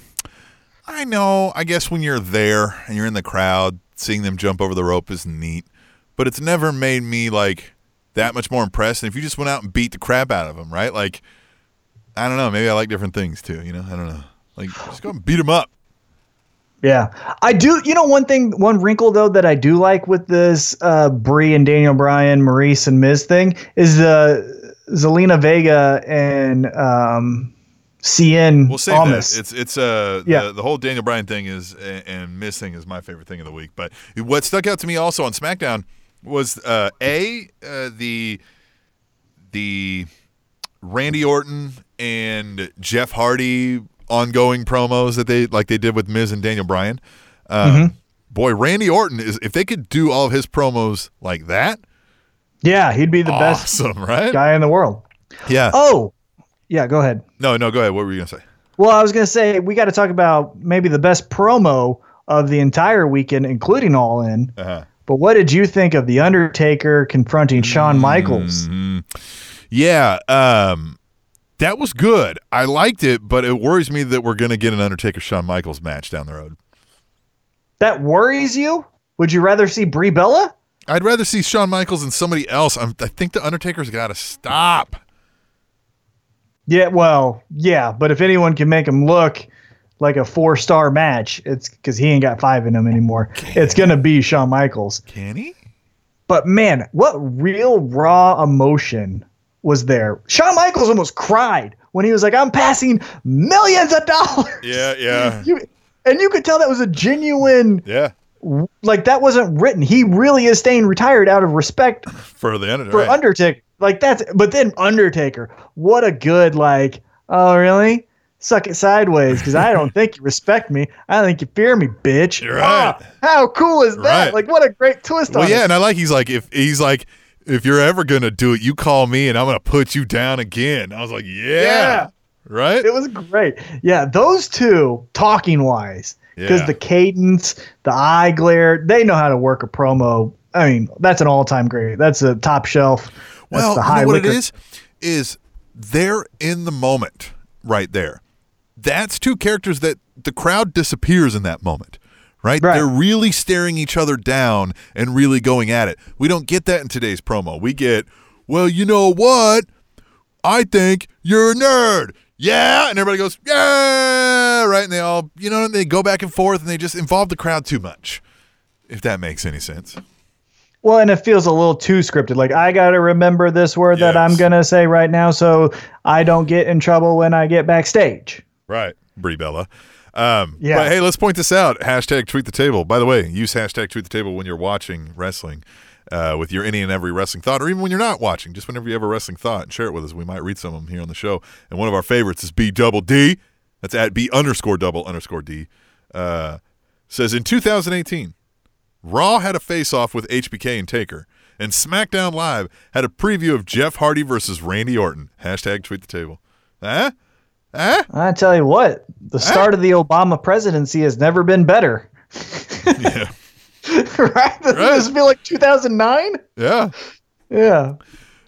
I know i guess when you're there and you're in the crowd seeing them jump over the rope is neat but it's never made me like that much more impressed than if you just went out and beat the crap out of them right like i don't know maybe i like different things too you know i don't know like just go and beat them up Yeah, I do. You know, one thing, one wrinkle though that I do like with this uh, Brie and Daniel Bryan, Maurice and Miz thing is the Zelina Vega and um, CN. we'll save Almas. that it's it's uh Yeah. the, the whole daniel bryan thing is and, and miz thing is my favorite thing of the week but what stuck out to me also on smackdown was uh a uh, the the Randy Orton and Jeff Hardy ongoing promos that they like they did with Miz and Daniel Bryan. Um, Mm-hmm. Boy, Randy Orton is if they could do all of his promos like that, yeah, he'd be the best right? guy in the world. Yeah. Oh, yeah. Go ahead. No, no, go ahead. What were you gonna say? Well, I was gonna say we got to talk about maybe the best promo of the entire weekend, including All In. Uh-huh. But what did you think of the Undertaker confronting Shawn Michaels? Mhm. Yeah, um, that was good. I liked it, but it worries me that we're gonna get an Undertaker Shawn Michaels match down the road. That worries you? Would you rather see Brie Bella? I'd rather see Shawn Michaels and somebody else. I'm, I think the Undertaker's got to stop. Yeah, well, yeah, but if anyone can make him look like a four star match, it's because he ain't got five in him anymore. It's gonna be Shawn Michaels. Can he? But man, what real raw emotion was there? Shawn Michaels almost cried when he was like, "I'm passing millions of dollars." Yeah, yeah, You, and you could tell that was a genuine, yeah. like that wasn't written. He really is staying retired out of respect For the Undertaker. for right. Undertaker. Like that's, but then Undertaker, what a good like. Oh really? Suck it sideways because I don't think you respect me. I think you fear me, bitch. You're right. Ah, how cool is that? Right. Like what a great twist well, on yeah, it. and I like he's like if he's like if you're ever gonna do it, you call me and I'm gonna put you down again. I was like, yeah, Yeah. right. It was great. Yeah, those two talking wise, because Yeah. the cadence, the eye glare, they know how to work a promo. I mean, that's an all time great. That's a top shelf. That's well, the you know what liquor. it is? Is they're in the moment right there. That's two characters that the crowd disappears in that moment. Right? Right. They're really staring each other down and really going at it. We don't get that in today's promo. We get, well, you know what? I think you're a nerd. Yeah. And everybody goes, yeah. Right. And they all, you know, they go back and forth and they just involve the crowd too much, if that makes any sense. Well, and it feels a little too scripted. Like I got to remember this word that I'm gonna say right now, so I don't get in trouble when I get backstage. Right. Brie Bella. Um, Yeah. But hey, let's point this out. Hashtag tweet the table. By the way, use hashtag tweet the table when you're watching wrestling uh, with your any and every wrestling thought, or even when you're not watching. Just whenever you have a wrestling thought, and share it with us. We might read some of them here on the show. And one of our favorites is B double D. That's at B underscore double underscore D. Uh, says in 2018, Raw had a face off with HBK and Taker, and SmackDown Live had a preview of Jeff Hardy versus Randy Orton. Hashtag tweet the table. Huh? Huh? I tell you what, the start of the Obama presidency has never been better. yeah. right? Doesn't this feel like 2009? Yeah. Yeah.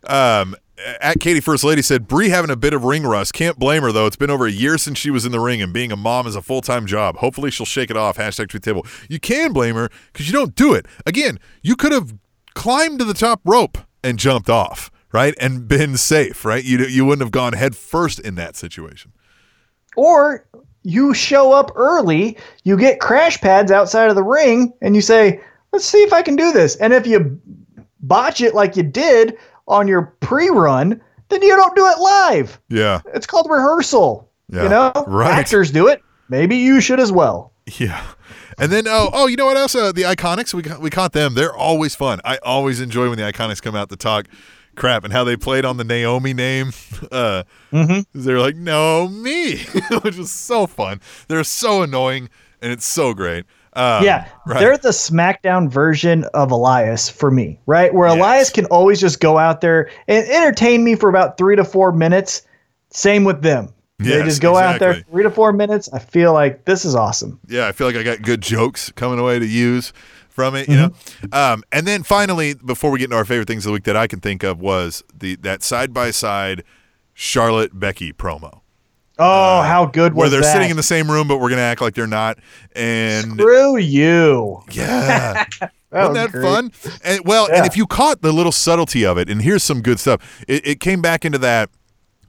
Um, at Katie First Lady said, Brie having a bit of ring rust. Can't blame her, though. It's been over a year since she was in the ring, and being a mom is a full time job. Hopefully, she'll shake it off. Hashtag tweet table. You can blame her because you don't do it. Again, you could have climbed to the top rope and jumped off, right? And been safe, right? You, you wouldn't have gone head first in that situation. Or you show up early, you get crash pads outside of the ring, and you say, let's see if I can do this. And if you botch it like you did on your pre run, then you don't do it live. Yeah. It's called rehearsal. Yeah, You know, right. actors do it. Maybe you should as well. Yeah. And then oh oh you know what else uh, the Iconics we we caught them they're always fun I always enjoy when the Iconics come out to talk crap and how they played on the Naomi name uh they're like no me which was so fun they're so annoying and it's so great um, yeah, right. they're the SmackDown version of Elias for me, right? Where Yes. Elias can always just go out there and entertain me for about three to four minutes. Same with them. they just go out there three to four minutes. I feel like this is awesome. yeah I feel like I got good jokes coming away to use from it you know um, and then finally before we get into our favorite things of the week that I can think of was the that side by side Charlotte Becky promo Oh, how good Uh, where was they're that? sitting in the same room, but we're gonna act like they're not. And Screw you. yeah, That wasn't was that great. fun? And well, and if you caught the little subtlety of it, and here's some good stuff. It, it came back into that.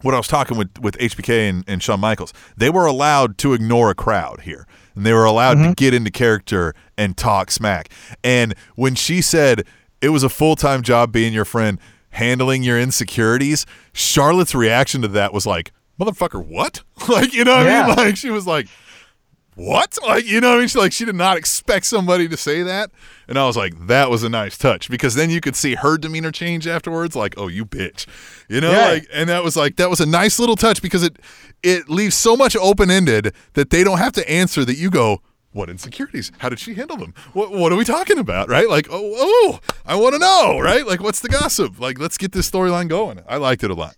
What I was talking with with HBK and, and Shawn Michaels, they were allowed to ignore a crowd here, and they were allowed Mm-hmm. to get into character and talk smack. And when she said it was a full time job being your friend, handling your insecurities, Charlotte's reaction to that was like, "Motherfucker, what?" like you know what I mean? Like she was like, what? Like, you know what I mean? She, like, she did not expect somebody to say that. And I was like, that was a nice touch because then you could see her demeanor change afterwards. Like, oh, you bitch. You know, Yeah. like, and that was like, that was a nice little touch because it, it leaves so much open ended that they don't have to answer that you go, what insecurities? How did she handle them? What, what are we talking about? Right? Like, oh, oh, I want to know, right? Like, what's the gossip? Like, let's get this storyline going. I liked it a lot.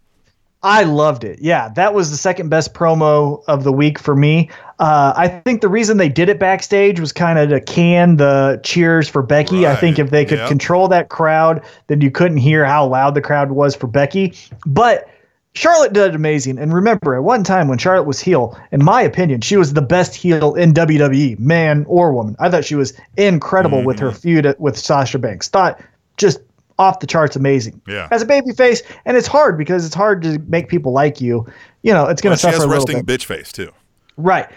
I loved it. Yeah, that was the second best promo of the week for me. Uh, I think the reason they did it backstage was kind of to can the cheers for Becky. I think if they could yep. control that crowd, then you couldn't hear how loud the crowd was for Becky. But Charlotte did amazing. And remember, at one time when Charlotte was heel, in my opinion, she was the best heel in WWE, man or woman. I thought she was incredible with Mm-hmm. her feud with Sasha Banks. Thought just off the charts amazing. Yeah. As a baby face, and it's hard because it's hard to make people like you. You know, it's going to she suffer a little resting bit. bitch face, too. Right.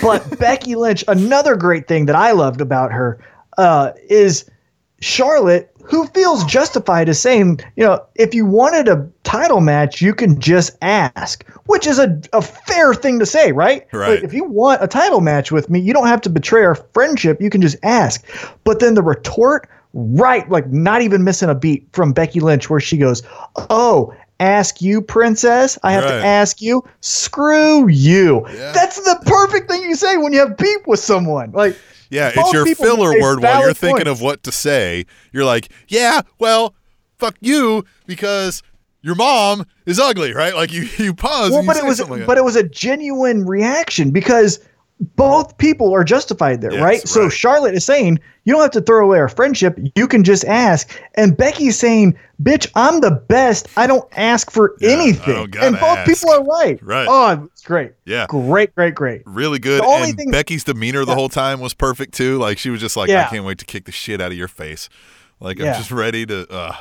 But Becky Lynch, another great thing that I loved about her uh, is Charlotte, who feels justified as saying, you know, if you wanted a title match, you can just ask, which is a, a fair thing to say, right? Right. Like, if you want a title match with me, you don't have to betray our friendship. You can just ask. But then the retort, right, like not even missing a beat from Becky Lynch, where she goes, oh, ask you, princess? I have Right. to ask you? Screw you. Yeah. That's the perfect thing you say when you have beef with someone. Like, Yeah, it's your filler word while you're thinking of what to say. You're like, yeah, well, fuck you because your mom is ugly, right? Like you, you pause. well, and you but say it was, like but that. it was a genuine reaction because both people are justified there, Yes, right? So. Charlotte is saying you don't have to throw away our friendship; you can just ask. And Becky's saying, "Bitch, I'm the best. I don't ask for Yeah, anything." And both ask. people are right. Right. Oh, it's great. Yeah. Great, great, great. really good. The only and thing- Becky's demeanor the whole time was perfect too. Like she was just like, I can't wait to kick the shit out of your face. Like Yeah. I'm just ready to. Uh,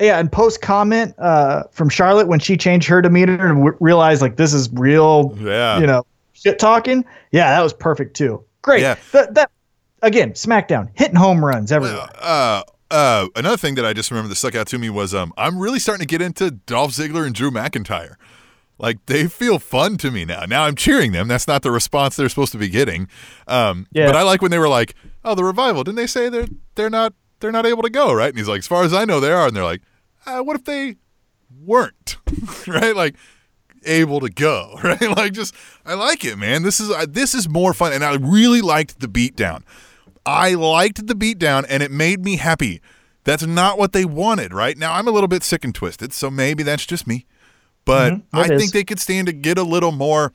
Yeah, and post comment uh, from Charlotte when she changed her demeanor and w- realized like this is real, Yeah. you know, shit talking. Yeah, that was perfect too. Great. Yeah. That, that again, SmackDown hitting home runs everywhere. uh, uh, another thing that I just remember that stuck out to me was um, I'm really starting to get into Dolph Ziggler and Drew McIntyre. Like they feel fun to me now. Now I'm cheering them. That's not the response they're supposed to be getting. Um, Yeah. But I like when they were like, "Oh, the revival." Didn't they say they're they're not they're not able to go right? And he's like, "As far as I know, they are." And they're like, uh, "What if they weren't right? Like able to go right? Like just I like it, man. This is uh, this is more fun, and I really liked the beatdown. I liked the beatdown, and it made me happy. That's not what they wanted, right? Now I'm a little bit sick and twisted, so maybe that's just me. But Mhm, I is. think they could stand to get a little more.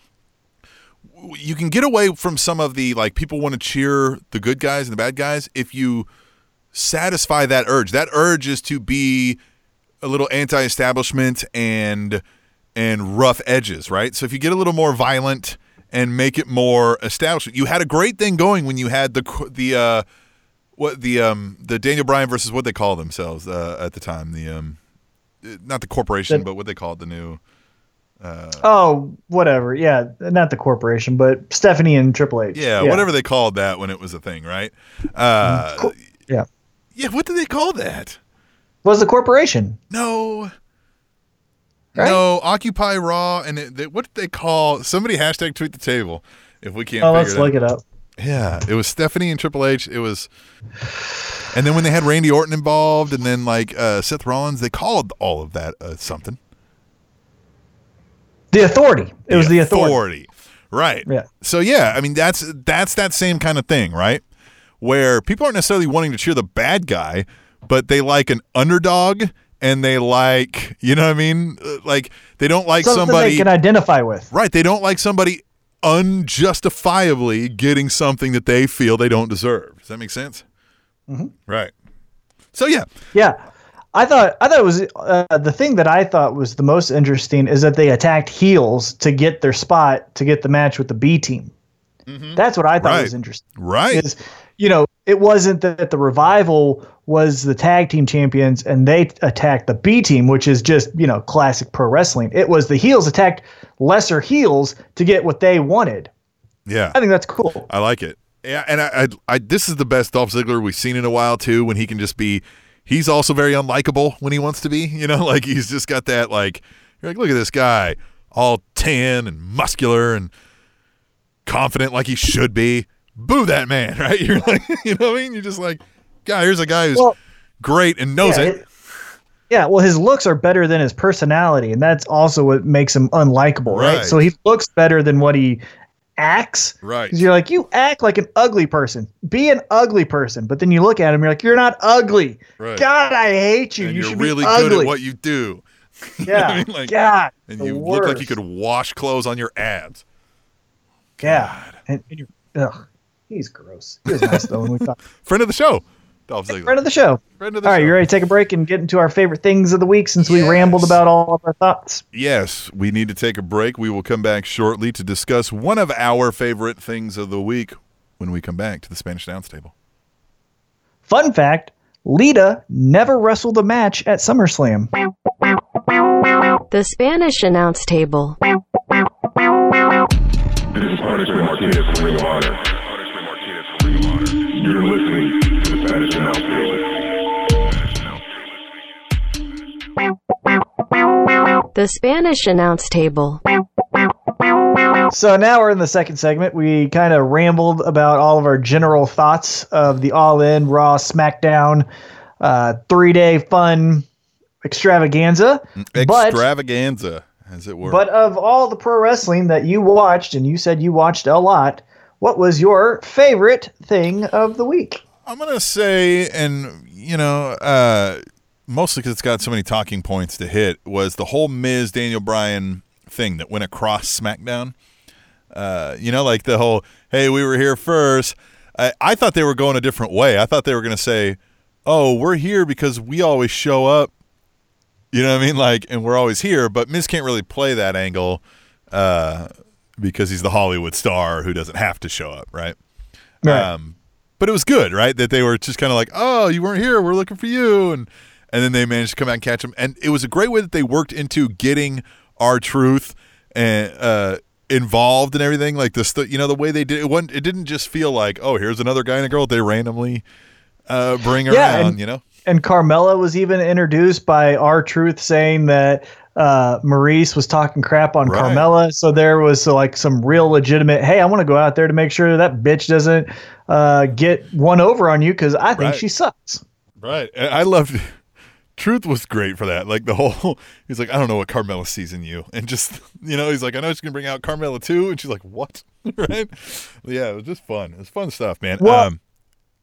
You can get away from some of the like people want to cheer the good guys and the bad guys if you satisfy that urge. That urge is to be a little anti-establishment and and rough edges, right? So if you get a little more violent and make it more established, you had a great thing going when you had the the uh, what the um the Daniel Bryan versus what they call themselves uh, at the time the um not the corporation The- but what they called the new uh, Oh, whatever. Yeah, not the corporation, but Stephanie and Triple H. yeah, whatever they called that when it was a thing, right? Uh, Cool. Yeah. yeah, what did they call that? Was the corporation? No. Right? No, Occupy Raw, and it, they, what did they call? Somebody hashtag tweet the table if we can't. Oh, let's it out. look it up. Yeah, it was Stephanie and Triple H. It was, and then when they had Randy Orton involved, and then like uh, Seth Rollins, they called all of that uh, something. The authority. It was the authority. right? Yeah. So yeah, I mean that's that's that same kind of thing, right? Where people aren't necessarily wanting to cheer the bad guy, but they like an underdog, and they like you know what I mean, Uh, like they don't like Something somebody they can identify with. Right. They don't like somebody unjustifiably getting something that they feel they don't deserve. Does that make sense? Mm-hmm. Right. So yeah, Yeah. I thought I thought it was uh, the thing that I thought was the most interesting is that they attacked heels to get their spot to get the match with the B team. That's what I thought Mm-hmm. Right. was interesting. right. Is you know it wasn't that the revival was the tag team champions and they attacked the B team, which is just you know classic pro wrestling. It was the heels attacked lesser heels to get what they wanted. yeah. I think that's cool. I like it. Yeah, and I, I, I, this is the best Dolph Ziggler we've seen in a while too. When he can just be, he's also very unlikable when he wants to be. You know, like he's just got that like, you're like, look at this guy, all tan and muscular and confident like he should be. Boo that man, right? You're like, you know what I mean? You're just like, guy, here's a guy who's Well, great and knows yeah, it. it- Yeah, well, his looks are better than his personality, and that's also what makes him unlikable, right? Right. So he looks better than what he acts. Right. you're like, you act like an ugly person. Be an ugly person, but then you look at him, you're like, you're not ugly. Right. God, I hate you. and you you're should really be ugly. good at what you do. Yeah. I mean? Like, God. and you look like you could wash clothes on your abs. Yeah. And, and you're, ugh, he's gross. He was nice though when we talked. Friend of the show, Dolph Ziggler. Friend of the show. Friend of the All right, show. you ready to take a break and get into our favorite things of the week since we rambled about all of our thoughts? Yes, we need to take a break. We will come back shortly to discuss one of our favorite things of the week when we come back to the Spanish Announce table. Fun fact Lita never wrestled a match at SummerSlam. The Spanish announce table. This is Punishment Martinez from Ring of Honor. You're listening to the Spanish Announce Table. The Spanish announce table. So now we're in the second segment. We kind of rambled about all of our general thoughts of the All In Raw SmackDown uh, three day fun extravaganza. But Extravaganza, as it were. But of all the pro wrestling that you watched, and you said you watched a lot, what was your favorite thing of the week? I'm gonna say, and you know, uh, mostly because it's got so many talking points to hit, was the whole Miz Daniel Bryan thing that went across SmackDown. Uh, you know, like the whole "Hey, we were here first. I, I thought they were going a different way. I thought they were gonna say, "Oh, we're here because we always show up." You know what I mean? Like, and we're always here. But Miz can't really play that angle uh, because he's the Hollywood star who doesn't have to show up, right? Um, but it was good, right? That they were just kind of like, "Oh, you weren't here. We're looking for you," and and then they managed to come out and catch him. And it was a great way that they worked into getting R-Truth and uh, involved and everything. Like this, you know, the way they did it. wasn't It didn't just feel like, "Oh, here's another guy and a girl." They randomly uh, bring Yeah, around, and- you know. and Carmella was even introduced by R-Truth saying that uh, Maurice was talking crap on Right. Carmella. So there was uh, like some real legitimate. Hey, I want to go out there to make sure that bitch doesn't uh, get one over on you because I think Right. she sucks. Right. And I loved Truth was great for that. Like the whole he's like, I don't know what Carmella sees in you. And just you know, he's like, I know she's gonna bring out Carmella too. And she's like, What? right? Yeah, it was just fun. It was fun stuff, man. Well- um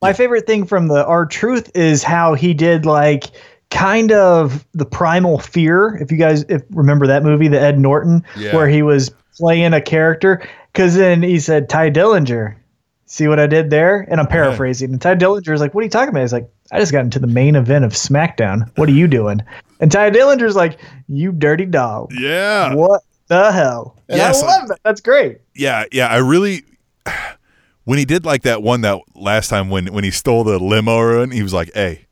My favorite thing from the R-Truth is how he did like kind of the primal fear. If you guys if remember that movie, the Ed Norton, Yeah. where he was playing a character. Because then he said, Tye Dillinger, see what I did there? And I'm paraphrasing. And Tye Dillinger is like, What are you talking about? He's like, I just got into the main event of SmackDown. What are you doing? And Tye Dillinger's like, You dirty dog. Yeah. What the hell? And Yes, I love that. That's great. Yeah, yeah. I really when he did like that one that last time when when he stole the limo and he was like, Hey,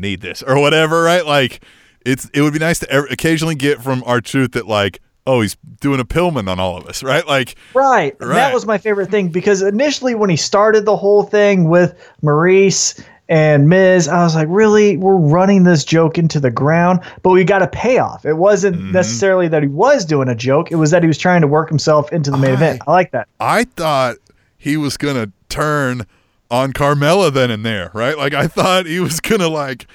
need this or whatever, right? Like it's it would be nice to occasionally get from R-Truth that like, oh, he's doing a Pillman on all of us, right? Like Right. Right. That was my favorite thing because initially when he started the whole thing with Maurice and Miz, I was like, really? We're running this joke into the ground, but we got a payoff. It wasn't Mm-hmm. necessarily that he was doing a joke, it was that he was trying to work himself into the main I- event. I like that. I thought he was gonna turn on Carmella then and there, right? Like I thought he was gonna like,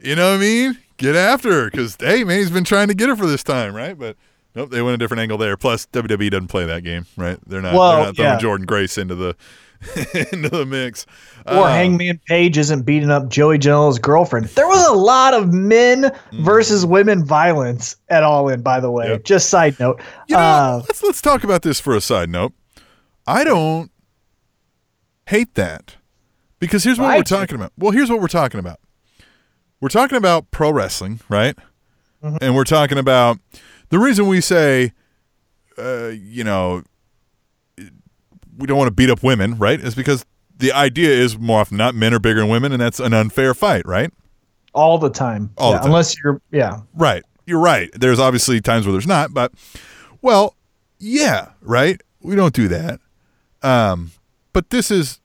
you know what I mean? Get after her because hey man, he's been trying to get her for this time, right? But nope, they went a different angle there. Plus WWE doesn't play that game, right? They're not. Well, they're not throwing yeah. Jordynne Grace into the into the mix. Or Uh, Hangman Page isn't beating up Joey Janela's girlfriend. There was a lot of men versus women violence at All In, by the way. Mm-hmm. Yep. Just side note. You know, Uh, let's let's talk about this for a side note. I don't hate that because here's what I we're talking about. Well, here's what we're talking about. We're talking about pro wrestling, right? Mm-hmm. And we're talking about the reason we say, uh, you know, we don't want to beat up women, right? Is because the idea is more often not men are bigger than women, and that's an unfair fight, right? all the time. All the time. Unless you're, yeah. Right. You're right. There's obviously times where there's not, but well, yeah, right. We don't do that. Um, but this is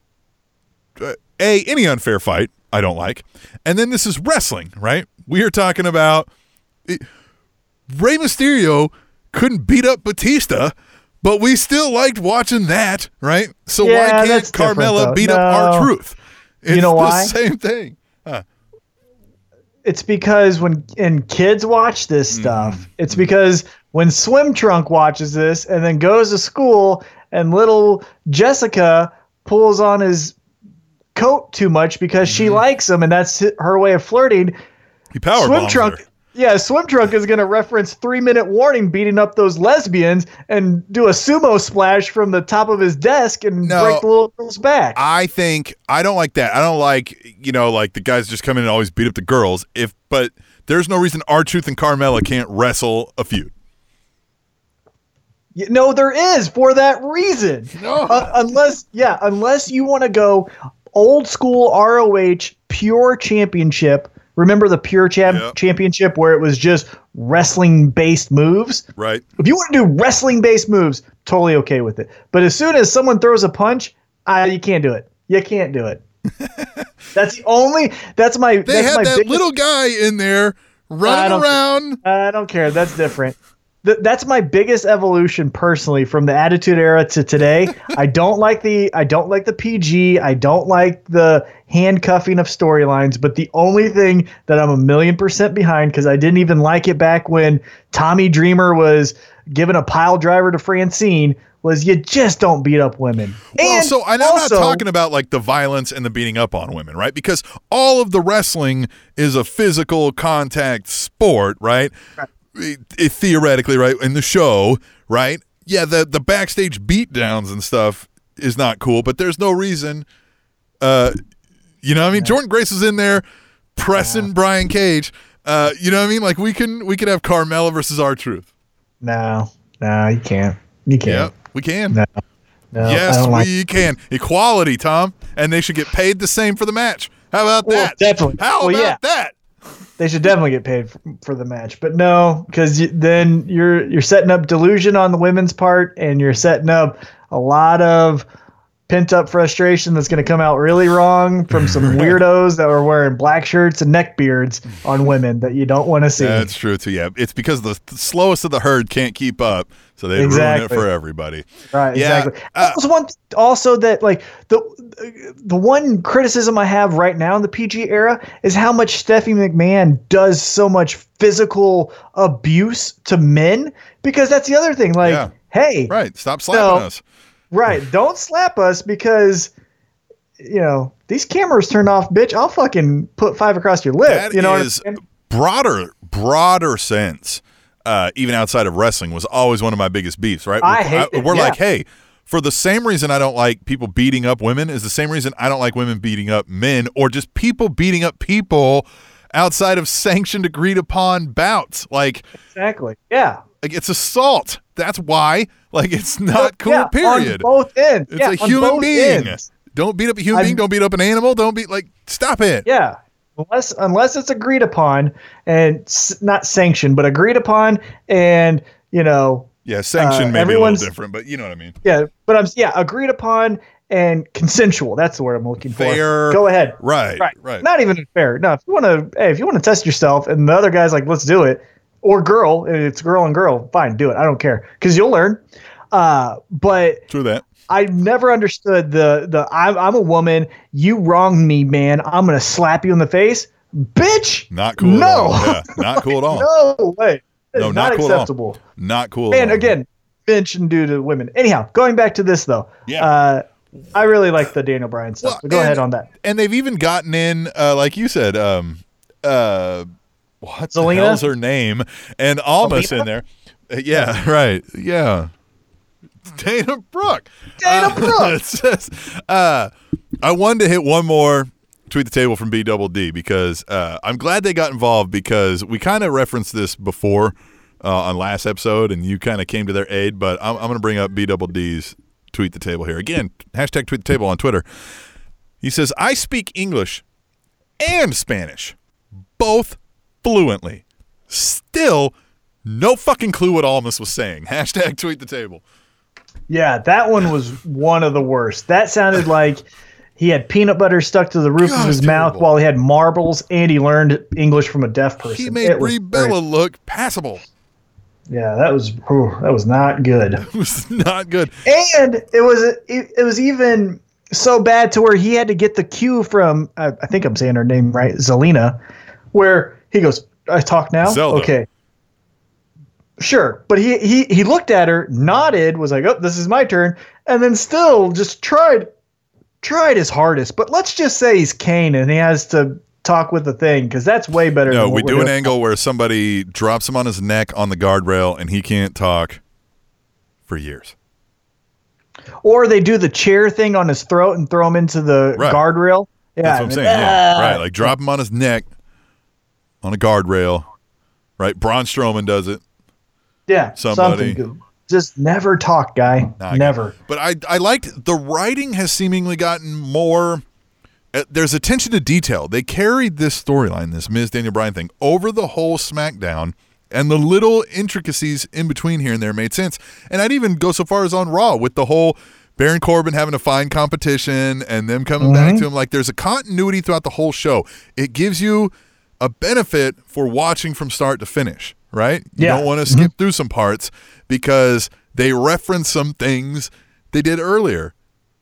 uh, a any unfair fight I don't like, and then this is wrestling, right? We are talking about it, Rey Mysterio couldn't beat up Batista, but we still liked watching that, right? So Yeah, why can't Carmella beat up R-Truth? It's know the why? same thing. it's because when and kids watch this Mm-hmm. stuff, it's because when Swim Trunk watches this and then goes to school and little Jessica pulls on his coat too much because she Mm-hmm. likes him and that's her way of flirting. He power Swim Trunk, yeah, Swim Trunk is going to reference three minute warning beating up those lesbians and do a sumo splash from the top of his desk and No. break the little girl's back. I think I don't like that. I don't like you know like the guys just come in and always beat up the girls. If but there's no reason R-Truth and Carmella can't wrestle a feud. No, there is for that reason. No. Uh, unless, yeah, unless you want to go old school ROH pure championship. Remember the pure champ- Yep. championship where it was just wrestling based moves? Right? If you want to do wrestling based moves, totally okay with it. But as soon as someone throws a punch, uh, you can't do it. You can't do it. that's the only. That's my. They that's had my that biggest- little guy in there running don't- around. I don't care. That's different. Th- that's my biggest evolution personally from the Attitude Era to today. I don't like the I don't like the PG. I don't like the handcuffing of storylines. But the only thing that I'm a million percent behind because I didn't even like it back when Tommy Dreamer was giving a pile driver to Francine was you just don't beat up women. Well, and so and I'm also, not talking about like the violence and the beating up on women, right? Because all of the wrestling is a physical contact sport, right? It- it- theoretically, right? In the show, right? Yeah, the the backstage beatdowns and stuff is not cool, but there's no reason. Uh, you know, what I mean, Jordynne Grace is in there pressing Brian Cage. Uh, you know what I mean? Like we can we could have Carmella versus R-Truth. No, no, you can't. You can't. we can. No, no, Yes, don't like we can. Equality, Tom, and they should get paid the same for the match. How about Well, that? definitely. How Well, about yeah. that? They should definitely get paid for, for the match, but no, because then you're you're setting up delusion on the women's part, and you're setting up a lot of pent up frustration that's going to come out really wrong from some weirdos that were wearing black shirts and neck beards on women that you don't want to see. That's true too. Yeah, it's because the th- slowest of the herd can't keep up, so they ruin it for everybody. Right, Yeah, exactly. uh, that was one th- also that like the the one criticism I have right now in the PG era is how much Stephanie McMahon does so much physical abuse to men because that's the other thing. Like, Yeah. hey, Right? Stop slapping No. us. right, don't slap us because you know these cameras turned off, bitch. I'll fucking put five across your lip. That you know, what I'm broader, broader sense. Uh, even outside of wrestling, was always one of my biggest beefs. Right? I We're- hate it, We're yeah. like, hey, for the same reason I don't like people beating up women is the same reason I don't like women beating up men, or just people beating up people outside of sanctioned, agreed upon bouts. Like, exactly. Yeah. like it's assault. That's why. Like, it's not cool. Yeah, period. Both ends. It's yeah, a human being. ends. Don't beat up a human I'm- being. Don't beat up an animal. Don't beat like. Stop it. Yeah. Unless unless it's agreed upon and s- not sanctioned, but agreed upon and you know Yeah, sanction Uh, may be a little different, but you know what I mean. yeah, but I'm yeah agreed upon and consensual. That's the word I'm looking for. Fair. Go ahead. Right, Right. right. Not even fair. No, if you want to, hey, if you want to test yourself, and the other guy's like, let's do it, or girl, and it's girl and girl, fine, do it. I don't care because you'll learn. Uh, but True that. I never understood the the I'm, I'm a woman. You wronged me, man. I'm gonna slap you in the face, bitch. Not cool No. at all. Yeah, not cool at all. No way. No, not, not cool at all. acceptable. Not cool at And all. again, men shouldn't to women. Anyhow, going back to this though. Yeah. Uh, I really like the Daniel Bryan stuff. Well, go and- ahead on that. and they've even gotten in, uh, like you said, um, uh, what the Zelina? hell's her name? And Almas Zelina? in there. Uh, yeah, right. Yeah. Dana Brooke. Dana Uh, Brooke. it says, uh, I wanted to hit one more tweet the table from B Double D because uh, I'm glad they got involved because we kind of referenced this before uh, on last episode and you kind of came to their aid. But I'm, I'm going to bring up B Double D's tweet the table here again. Hashtag tweet the table on Twitter. He says, I speak English and Spanish, both fluently. Still, no fucking clue what Almas was saying. Hashtag tweet the table. Yeah, that one was one of the worst. That sounded like he had peanut butter stuck to the roof God, of his mouth while he had marbles and he learned English from a deaf person. He made It was Brie very- Bella look passable. Yeah, that was whew, that was not good. It was not good. And it was it, it was even so bad to where he had to get the cue from I, I think I'm saying her name right, Zelina, where he goes, "I talk now." Zelda. Okay. Sure, but he he he looked at her, nodded, was like, "Oh, this is my turn," and then still just tried tried his hardest. But let's just say he's Kane and he has to talk with the thing because that's way better. No, than we do we're an angle where somebody drops him on his neck on the guardrail and he can't talk for years. or they do the chair thing on his throat and throw him into the Right. guardrail. Yeah, That's what I'm saying. then, Yeah, "Ah." right. Like drop him on his neck on a guardrail. Right. Braun Strowman does it. Yeah, Somebody. something. Just never talk, guy. Not never. good. But I I liked the writing has seemingly gotten more. Uh, there's attention to detail. They carried this storyline, this Miz Daniel Bryan thing, over the whole SmackDown, and the little intricacies in between here and there made sense. And I'd even go so far as on Raw with the whole Baron Corbin having to find competition and them coming back to him. Like there's a continuity throughout the whole show. It gives you a benefit for watching from start to finish, right? You Yeah. don't want to skip through some parts because they reference some things they did earlier.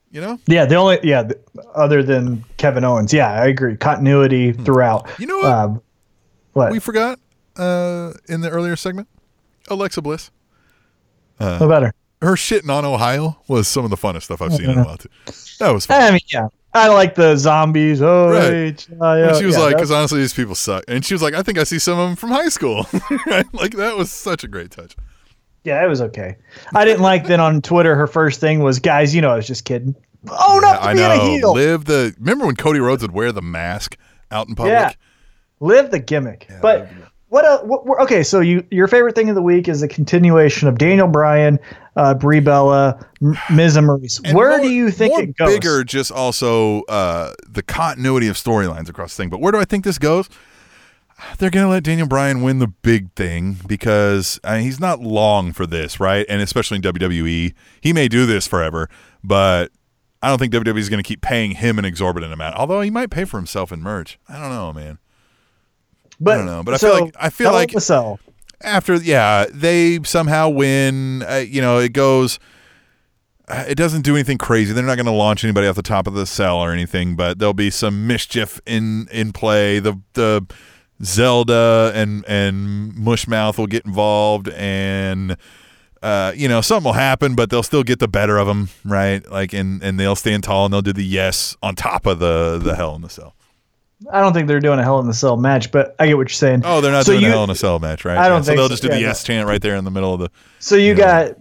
You know? Yeah, the only yeah, the, other than Kevin Owens. Yeah, I agree. Continuity throughout. Hmm. You know what? Um, what? We forgot uh, in the earlier segment. Alexa Bliss. what better? Her shitting on Ohio was some of the funnest stuff I've seen in a while too. That was fun. I mean, yeah. I like the zombies. Oh, Right. And she was yeah, like, because honestly, these people suck. And she was like, I think I see some of them from high school. right? Like that was such a great touch. yeah, it was okay. I didn't like that on Twitter. Her first thing was, guys, you know, I was just kidding. Own up to I being a know. heel. Live the. Remember when Cody Rhodes would wear the mask out in public? Yeah. Live the gimmick. but what, uh, what, what? Okay, so you your favorite thing of the week is a continuation of Daniel Bryan, uh, Brie Bella, M- Miz and Maurice. And Where more- do you think it goes? Bigger, just also uh, the continuity of storylines across the thing. But where do I think this goes? They're gonna let Daniel Bryan win the big thing because I mean, he's not long for this, right? And especially in WWE, he may do this forever, but I don't think WWE is going to keep paying him an exorbitant amount. Although he might pay for himself in merch. I don't know, man. But don't know, but I so, feel like- I feel like- after yeah they somehow win uh, you know it goes uh, it doesn't do anything crazy they're not going to launch anybody off the top of the cell or anything but there'll be some mischief in in play the the zelda and and mushmouth will get involved and uh, you know, something will happen, but they'll still get the better of them, right? Like, and and they'll stand tall and they'll do the yes on top of the the hell in the cell. I don't think they're doing a Hell in the Cell match, but I get what you're saying. Oh, they're not So doing you- a hell in a cell match, right? I don't Yeah, so they'll just do Yeah, the yes chant right there in the middle of the. So you Yeah. got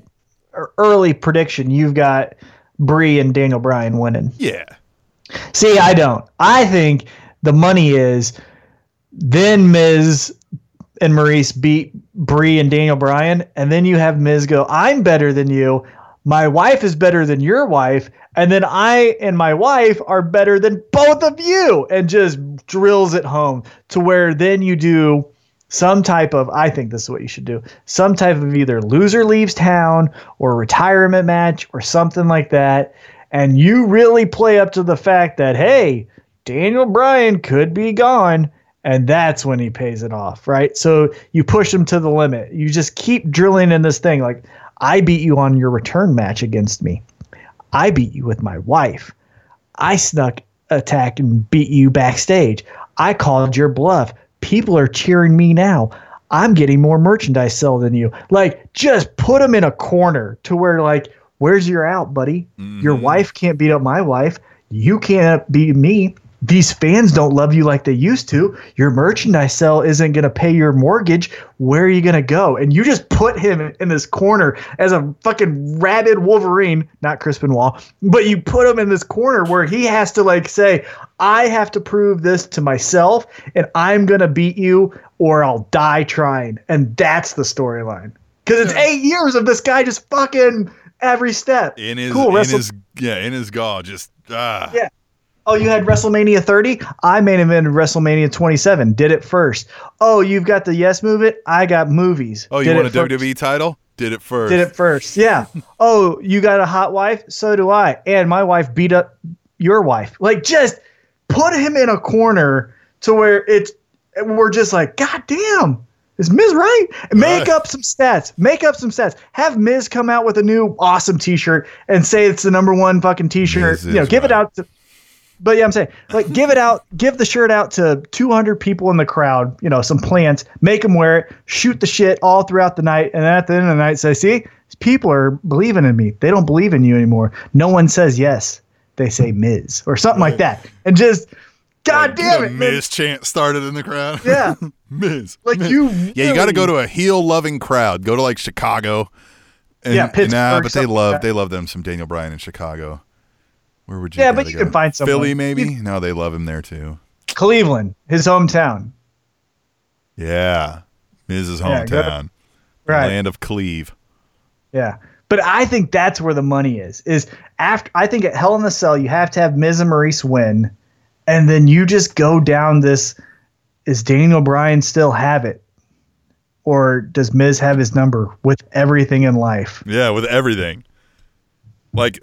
er- early prediction. You've got Brie and Daniel Bryan winning. Yeah. See, I don't. I think the money is then Miz and Maurice beat Brie and Daniel Bryan, and then you have Miz go, "I'm better than you. My wife is better than your wife." And then I and my wife are better than both of you, and just drills it home to where then you do some type of I think this is what you should do. Some type of either loser leaves town or retirement match or something like that. And you really play up to the fact that hey, Daniel Bryan could be gone and that's when he pays it off, right? So you push him to the limit. You just keep drilling in this thing like I beat you on your return match against me. I beat you with my wife. I snuck attack and beat you backstage. I called your bluff. People are cheering me now. I'm getting more merchandise sell than you. Like, just put them in a corner to where, like, where's your out, buddy? Your mm-hmm. wife can't beat up my wife. You can't beat me. These fans don't love you like they used to. Your merchandise sell isn't going to pay your mortgage. Where are you going to go? And you just put him in this corner as a fucking rabid Wolverine, not Chris Benoit, but you put him in this corner where he has to like say, I have to prove this to myself and I'm going to beat you or I'll die trying. And that's the storyline. Because it's eight years of this guy just fucking every step. In his, cool. in Wrestle- his, yeah, in his gall, just ah. Yeah. Oh, you had WrestleMania 30? I main evented WrestleMania 27. Did it first. Oh, you've got the Yes Movement? I got movies. Oh, you Did want a first. WWE title? Did it first. Did it first. Yeah. oh, you got a hot wife? So do I. And my wife beat up your wife. Like, just put him in a corner to where it's, we're just like, God damn. Is Miz right? Make Right. up some stats. Make up some stats. Have Miz come out with a new awesome T-shirt and say it's the number one fucking T-shirt. Miz You know, give it out to. But yeah, I'm saying, like, give it out, give the shirt out to 200 people in the crowd. You know, some plants, make them wear it, shoot the shit all throughout the night, and then at the end of the night, say, "See, people are believing in me. They don't believe in you anymore. No one says yes. They say Miz or something like that." And just, God damn it, man. Miz chant started in the crowd. Yeah. Miz. Like Miz. you, Yeah, you got to go to a heel loving crowd. Go to like Chicago. And, Yeah, and, Pittsburgh, Nah, but they something like love they love them some Daniel Bryan in Chicago. Where would you? Yeah, but you go? can find someone. Philly, maybe. You- no, they love him there too. Cleveland, his hometown. Yeah, Miz's Yeah, to- hometown, the Right. land of Cleve. Yeah. But I think that's where the money is. Is after I think at Hell in the Cell you have to have Miz and Maurice win, and then you just go down this. Is Daniel Bryan still have it, or does Miz have his number with everything in life? Yeah, with everything. Like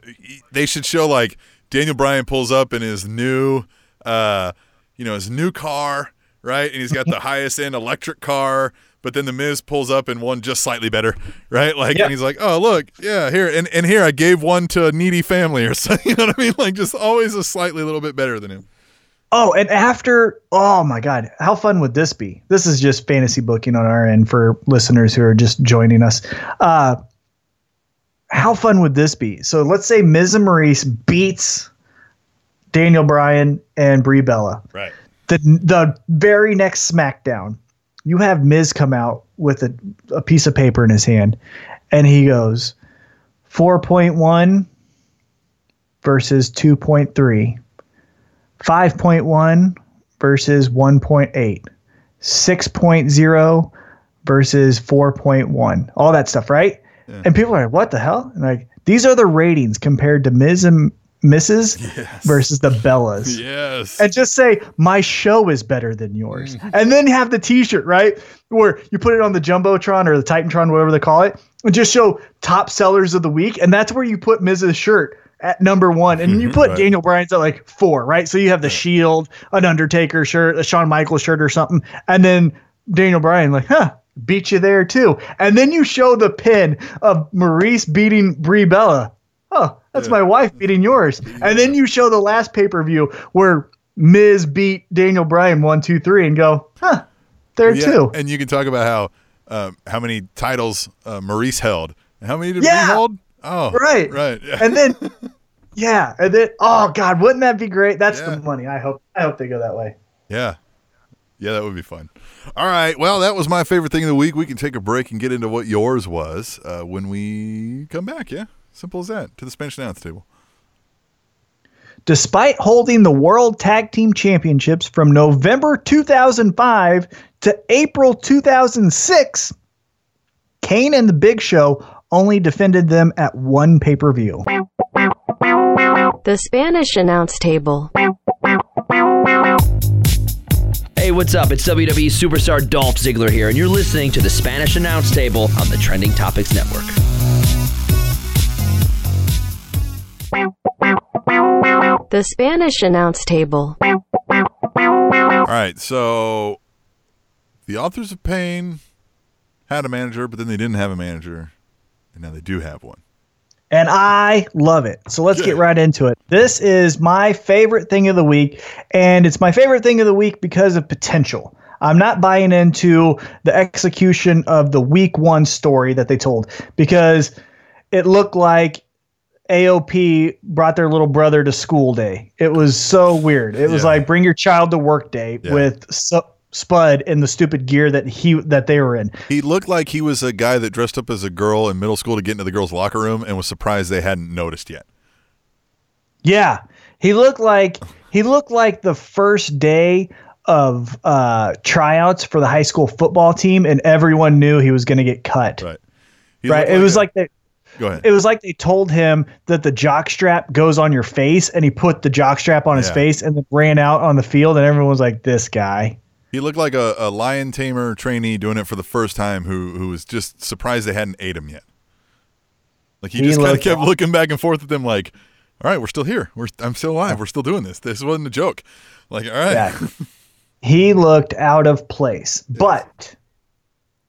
they should show like Daniel Bryan pulls up in his new, uh, you know, his new car, right? And he's got the highest end electric car. But then the Miz pulls up in one just slightly better, right? Like, Yeah. and he's like, "Oh, look, yeah, here, and and here I gave one to a needy family or something." You know what I mean? Like, just always a slightly little bit better than him. Oh, and after, oh my God, how fun would this be? This is just fantasy booking on our end for listeners who are just joining us. Uh, how fun would this be? So let's say Miz and Maurice beats Daniel Bryan and Brie Bella. Right. The the very next SmackDown, you have Miz come out with a, a piece of paper in his hand, and he goes, four point one versus two point three. 5.1 versus 1.8, 6.0 versus 4.1, all that stuff, right? And people are like, what the hell? And like, these are the ratings compared to Miz and Mrs. versus the Bellas. Yes. And just say, my show is better than yours. Mm. And then have the t shirt, right? Where you put it on the Jumbotron or the Titantron, whatever they call it, and just show top sellers of the week. And that's where you put Mrs. shirt. at number one, and you put Right. Daniel Bryan's at like four, right? So you have the Shield, an Undertaker shirt, a Shawn Michaels shirt, or something, and then Daniel Bryan like, huh, beat you there too, and then you show the pin of Maurice beating Brie Bella. Oh, that's my wife beating yours, and then you show the last pay per view where Miz beat Daniel Bryan one, two, three, and go, huh, there Yeah, too. And you can talk about how um, how many titles uh, Maurice held. How many did Yeah. Hold? Oh, Right. right. and then yeah and then oh god wouldn't that be great that's Yeah. the money i hope i hope they go that way Yeah. Yeah, that would be fun. All right. Well, that was my favorite thing of the week. We can take a break and get into what yours was uh, when we come back. Yeah. Simple as that. To the Spanish announce table. despite holding the world tag team championships from november 2005 to april 2006 kane and the big show only defended them at one pay-per-view The Spanish announce table. Hey, what's up? It's WWE superstar Dolph Ziggler here, and you're listening to the Spanish Announce Table on the Trending Topics Network. The Spanish announce table. All right. So the authors of pain had a manager, but then they didn't have a manager. And now they do have one. And I love it. So let's get right into it. This is my favorite thing of the week, and it's my favorite thing of the week because of potential. I'm not buying into the execution of the week one story that they told because it looked like AOP brought their little brother to school day. It was so weird. It was Yeah. like bring your child to work day Yeah. with Su- Spud in the stupid gear that he that they were in. He looked like he was a guy that dressed up as a girl in middle school to get into the girls' locker room and was surprised they hadn't noticed yet. Yeah, he looked like he looked like the first day of uh, tryouts for the high school football team, and everyone knew he was going to get cut. Right. He Right? It was a- like they, Go ahead. it was like they told him that the jock strap goes on your face, and he put the jock strap on his face, and then ran out on the field, and everyone was like, "This guy." He looked like a, a lion tamer trainee doing it for the first time who who was just surprised they hadn't ate him yet. Like he, He just kind of kept looking back and forth at them like, all right, we're still here. We're I'm still alive. We're still doing this. This wasn't a joke. Like, all right. Yeah. he looked out of place. But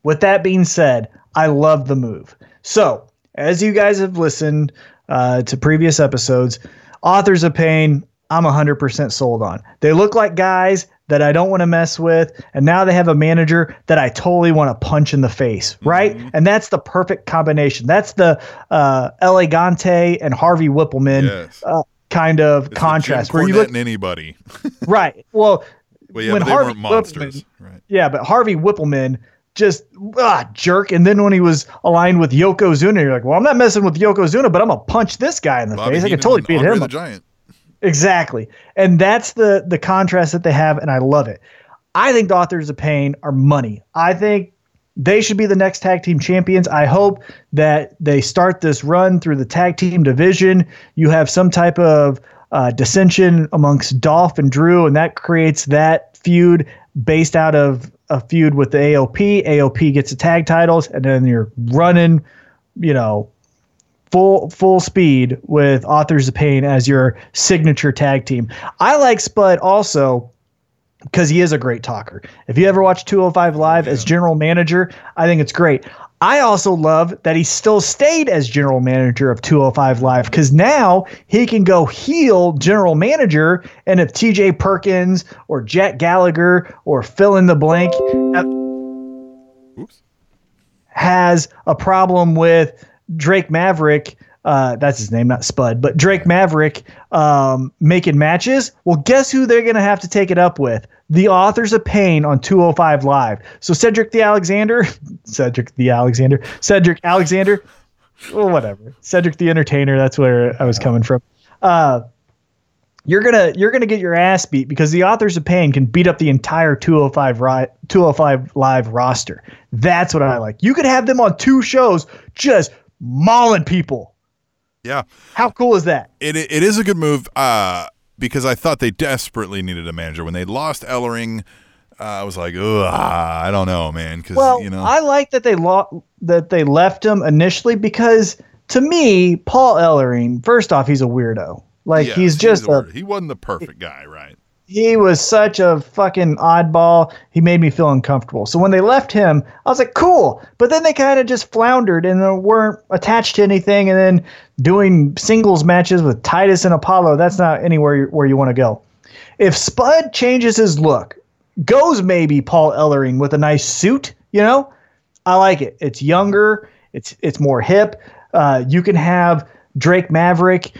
with that being said, I love the move. So, as you guys have listened uh, to previous episodes, Authors of Pain, I'm 100% sold on. They look like guys that I don't want to mess with. And now they have a manager that I totally want to punch in the face, right? And that's the perfect combination. That's the uh, El Gigante and Harvey Wippleman Yes. uh, kind of It's contrast where you look and anybody. right. Well, Well, yeah, when Harvey weren't monsters. Wippleman- Right. yeah, but Harvey Wippleman just ah, jerk. And then when he was aligned with Yokozuna, you're like, well, I'm not messing with Yokozuna, but I'm gonna punch this guy in the Bobby face. I Heenan could totally and beat him. the. Giant. Exactly. And that's the the contrast that they have, and I love it. I think the authors of pain are money. I think they should be the next tag team champions. I hope that they start this run through the tag team division. You have some type of uh, dissension amongst Dolph and Drew, and that creates that feud based out of a feud with the AOP. AOP gets the tag titles, and then you're running, you know, full full speed with Authors of Pain as your signature tag team. I like Spud also because he is a great talker. If you ever watch 205 Live as general manager, I think it's great. I also love that he still stayed as general manager of 205 Live because now he can go heel general manager. And if TJ Perkins or Jack Gallagher or fill in the blank Oops. has a problem with Drake Maverick. Uh, that's his name, not Spud, but Drake Maverick um, making matches. Well, guess who they're going to have to take it up with? The authors of pain on 205 Live. So Cedric the Alexander, Cedric the Alexander, Cedric Alexander, well, whatever. Cedric the Entertainer. That's where I was coming from. Uh, you're gonna you're gonna get your ass beat because the authors of pain can beat up the entire 205 ri- 205 live roster. That's what I like. You could have them on two shows just mauling people. Yeah. How cool is that? It it is a good move uh, because I thought they desperately needed a manager when they lost Ellering. Uh, I was like, Ugh, I don't know, man, because Well, you know, I like that they lo- that they left him initially because to me, Paul Ellering, first off, he's a weirdo. Like Yes, he's just a a he wasn't the perfect guy, right? He was such a fucking oddball. He made me feel uncomfortable. So when they left him, I was like, cool. But then they kind of just floundered and weren't attached to anything. And then doing singles matches with Titus and Apollo, that's not anywhere you- where you want to go. If Spud changes his look, goes maybe Paul Ellering with a nice suit, you know, I like it. It's younger. It's it's more hip. Uh, you can have Drake Maverick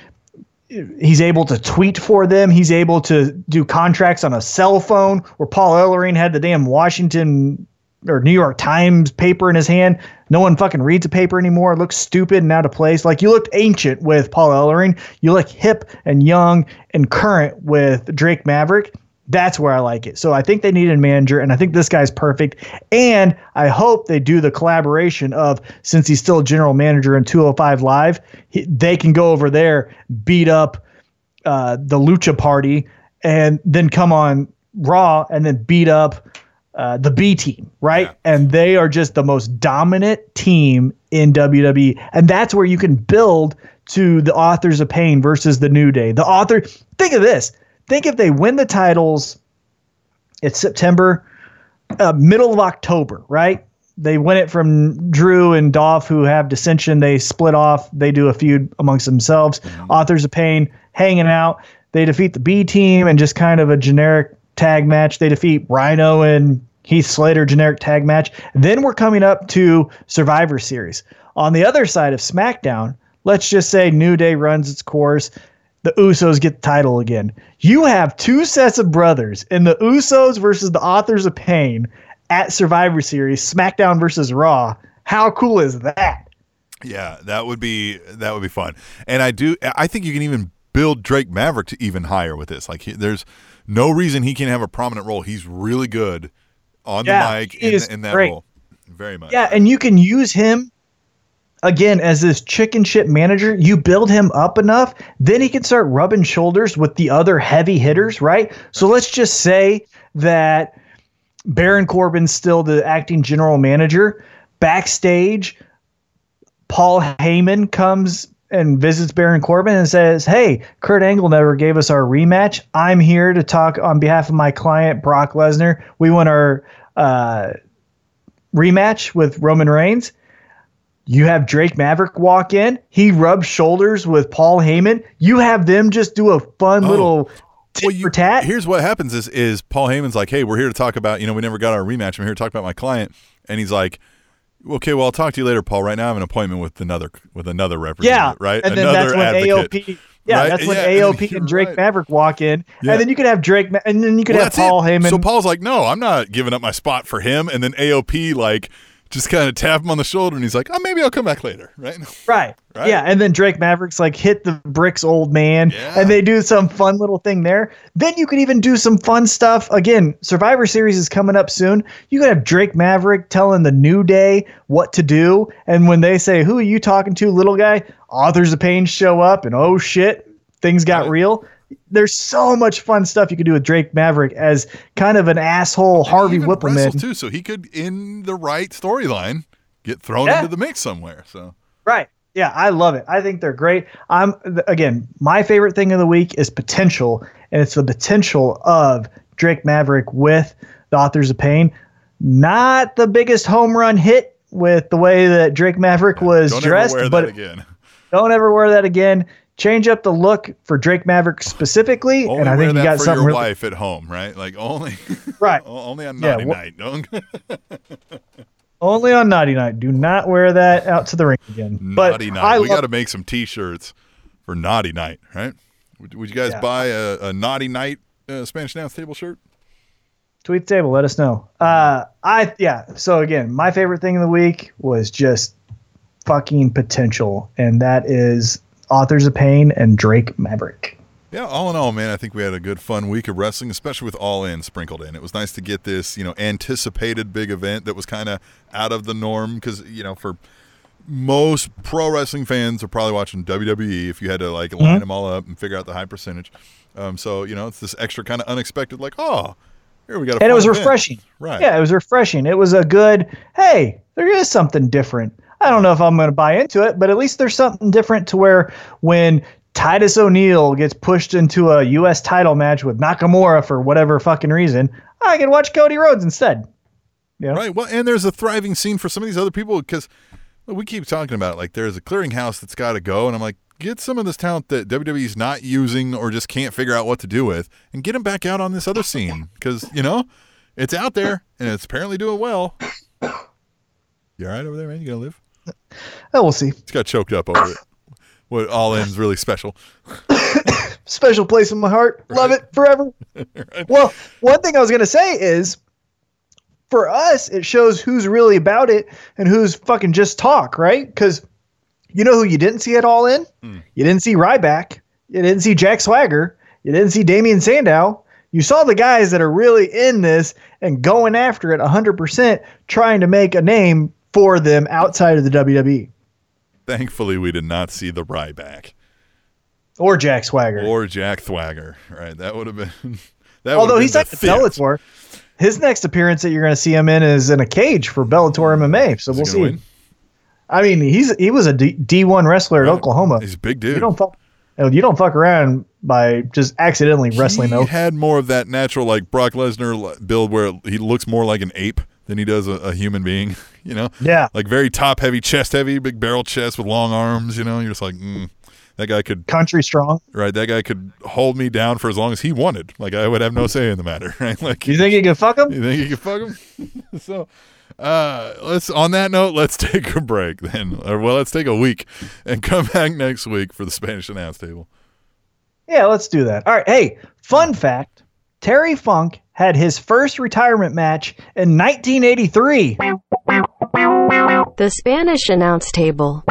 he's able to tweet for them. He's able to do contracts on a cell phone where Paul Ellering had the damn Washington or New York Times paper in his hand. No one fucking reads a paper anymore. It looks stupid and out of place. Like you looked ancient with Paul Ellering. You look hip and young and current with Drake Maverick. That's where I like it. So I think they need a manager, and I think this guy's perfect. And I hope they do the collaboration of since he's still general manager in 205 Live, he, they can go over there, beat up uh, the Lucha Party, and then come on Raw and then beat up uh, the B team, right? Yeah. And they are just the most dominant team in WWE, and that's where you can build to the Authors of Pain versus the New Day. The author, think of this. Think if they win the titles, it's September, uh, middle of October, right? They win it from Drew and Dolph, who have dissension. They split off. They do a feud amongst themselves. Authors of Pain hanging out. They defeat the B team and just kind of a generic tag match. They defeat Rhyno and Heath Slater, generic tag match. Then we're coming up to Survivor Series. On the other side of SmackDown, let's just say New Day runs its course the Usos get the title again. You have two sets of brothers in the Usos versus the Authors of Pain at Survivor Series, SmackDown versus Raw. How cool is that? Yeah, that would be that would be fun. And I do I think you can even build Drake Maverick to even higher with this. Like he, there's no reason he can't have a prominent role. He's really good on Yeah, the mic in, in that great. role. Very much. Yeah, and you can use him again as this chicken shit manager. You build him up enough, then he can start rubbing shoulders with the other heavy hitters, right? So let's just say that Baron Corbin's still the acting general manager. Backstage, Paul Heyman comes and visits Baron Corbin and says, Hey, Kurt Angle never gave us our rematch. I'm here to talk on behalf of my client, Brock Lesnar. We want our uh, rematch with Roman Reigns. You have Drake Maverick walk in. He rubs shoulders with Paul Heyman. You have them just do a fun Oh. little Well, you, for tat. here's what happens is is Paul Heyman's like, hey, we're here to talk about, you know, we never got our rematch. I'm here to talk about my client, and he's like, okay, well, I'll talk to you later, Paul. Right now, I have an appointment with another with another representative. Yeah, right? And then another that's when advocate. AOP. Yeah, Right? that's when Yeah, AOP you're and Drake right. Maverick walk in, Yeah. and then you could have Drake, Ma- and then you could Well, have Paul it. Heyman. So Paul's like, no, I'm not giving up my spot for him. And then AOP like just kind of tap him on the shoulder, and he's like, oh, maybe I'll come back later, right? Right. Right? Yeah, and then Drake Maverick's like hit the bricks, old man, Yeah. and they do some fun little thing there. Then you could even do some fun stuff. Again, Survivor Series is coming up soon. You could have Drake Maverick telling the New Day what to do, and when they say, "Who are you talking to, little guy?" Authors of Pain show up, and oh shit, things got Right. real. There's so much fun stuff you could do with Drake Maverick as kind of an asshole Harvey Wippleman. too, so he could, in the right storyline, get thrown Yeah. into the mix somewhere. So Right. Yeah, I love it. I think they're great. I'm again, my favorite thing of the week is potential, and it's the potential of Drake Maverick with the Authors of Pain. Not the biggest home run hit with the way that Drake Maverick was don't dressed, ever wear but that again. don't ever wear that again. Change up the look for Drake Maverick specifically, Only and I think you got for something your really wife at home, right? Like only, right. only on Yeah, naughty wha- night. Don't Only on Naughty Night. Do not wear that out to the ring again. But naughty night. I we love- got to make some T-shirts for naughty night, right? Would, would you guys Yeah. buy a, a naughty night uh, Spanish Announce Table shirt? tweet the table let us know uh i yeah so again my favorite thing of the week was just fucking potential and that is authors of pain and drake maverick Yeah, all in all, man, I think we had a good, fun week of wrestling, especially with All In sprinkled in. It was nice to get this, you know, anticipated big event that was kind of out of the norm because, you know, for most pro wrestling fans are probably watching WWE if you had to like Mm-hmm. line them all up and figure out the high percentage. Um, so you know, it's this extra kind of unexpected, like, oh, here we got, a and it was event. refreshing right? yeah it was refreshing it was a good hey there is something different I don't know if I'm going to buy into it, but at least there's something different to where when Titus O'Neil gets pushed into a U.S. title match with Nakamura for whatever fucking reason, I can watch Cody Rhodes instead. You know? Right. Well, and there's a thriving scene for some of these other people because we keep talking about it. like there's a clearinghouse that's got to go, and I'm like, get some of this talent that WWE's not using or just can't figure out what to do with, and get them back out on this other scene because you know it's out there and it's apparently doing well. You all right over there, man? You gonna live? Oh, we'll see. It's got choked up over it. What all in's really special. Special place in my heart. Love it forever. Well, one thing I was going to say is for us, it shows who's really about it and who's fucking just talk, right? Because you know who you didn't see at all in? Hmm. You didn't see Ryback. You didn't see Jack Swagger. You didn't see Damien Sandow. You saw the guys that are really in this and going after it 100%, trying to make a name for them outside of the WWE Thankfully, we did not see the Ryback or Jack Swagger. or Jack Swagger. Right, that would have been. That Although been not the. Bellator, his next appearance that you're going to see him in is in a cage for Bellator MMA. So Is we'll see. win? I mean, he's he was a D, D1 wrestler at Oklahoma. He's a big You dude. don't fuck, you don't fuck around by just accidentally wrestling though. he though. had more of that natural like Brock Lesnar build where he looks more like an ape than he does a, a human being. You know, Yeah, like very top heavy, chest heavy, big barrel chest with long arms. You know, you're just like, mm, that guy could country strong. right. That guy could hold me down for as long as he wanted. Like I would have no say in the matter. Right? Like You think you can fuck him? you think you can fuck him? so, uh, let's on that note, let's take a break then, or well, let's take a week and come back next week for the Spanish announce table. Yeah, let's do that. All right. Hey, fun fact: Terry Funk had his first retirement match in 1983. The Spanish announce table.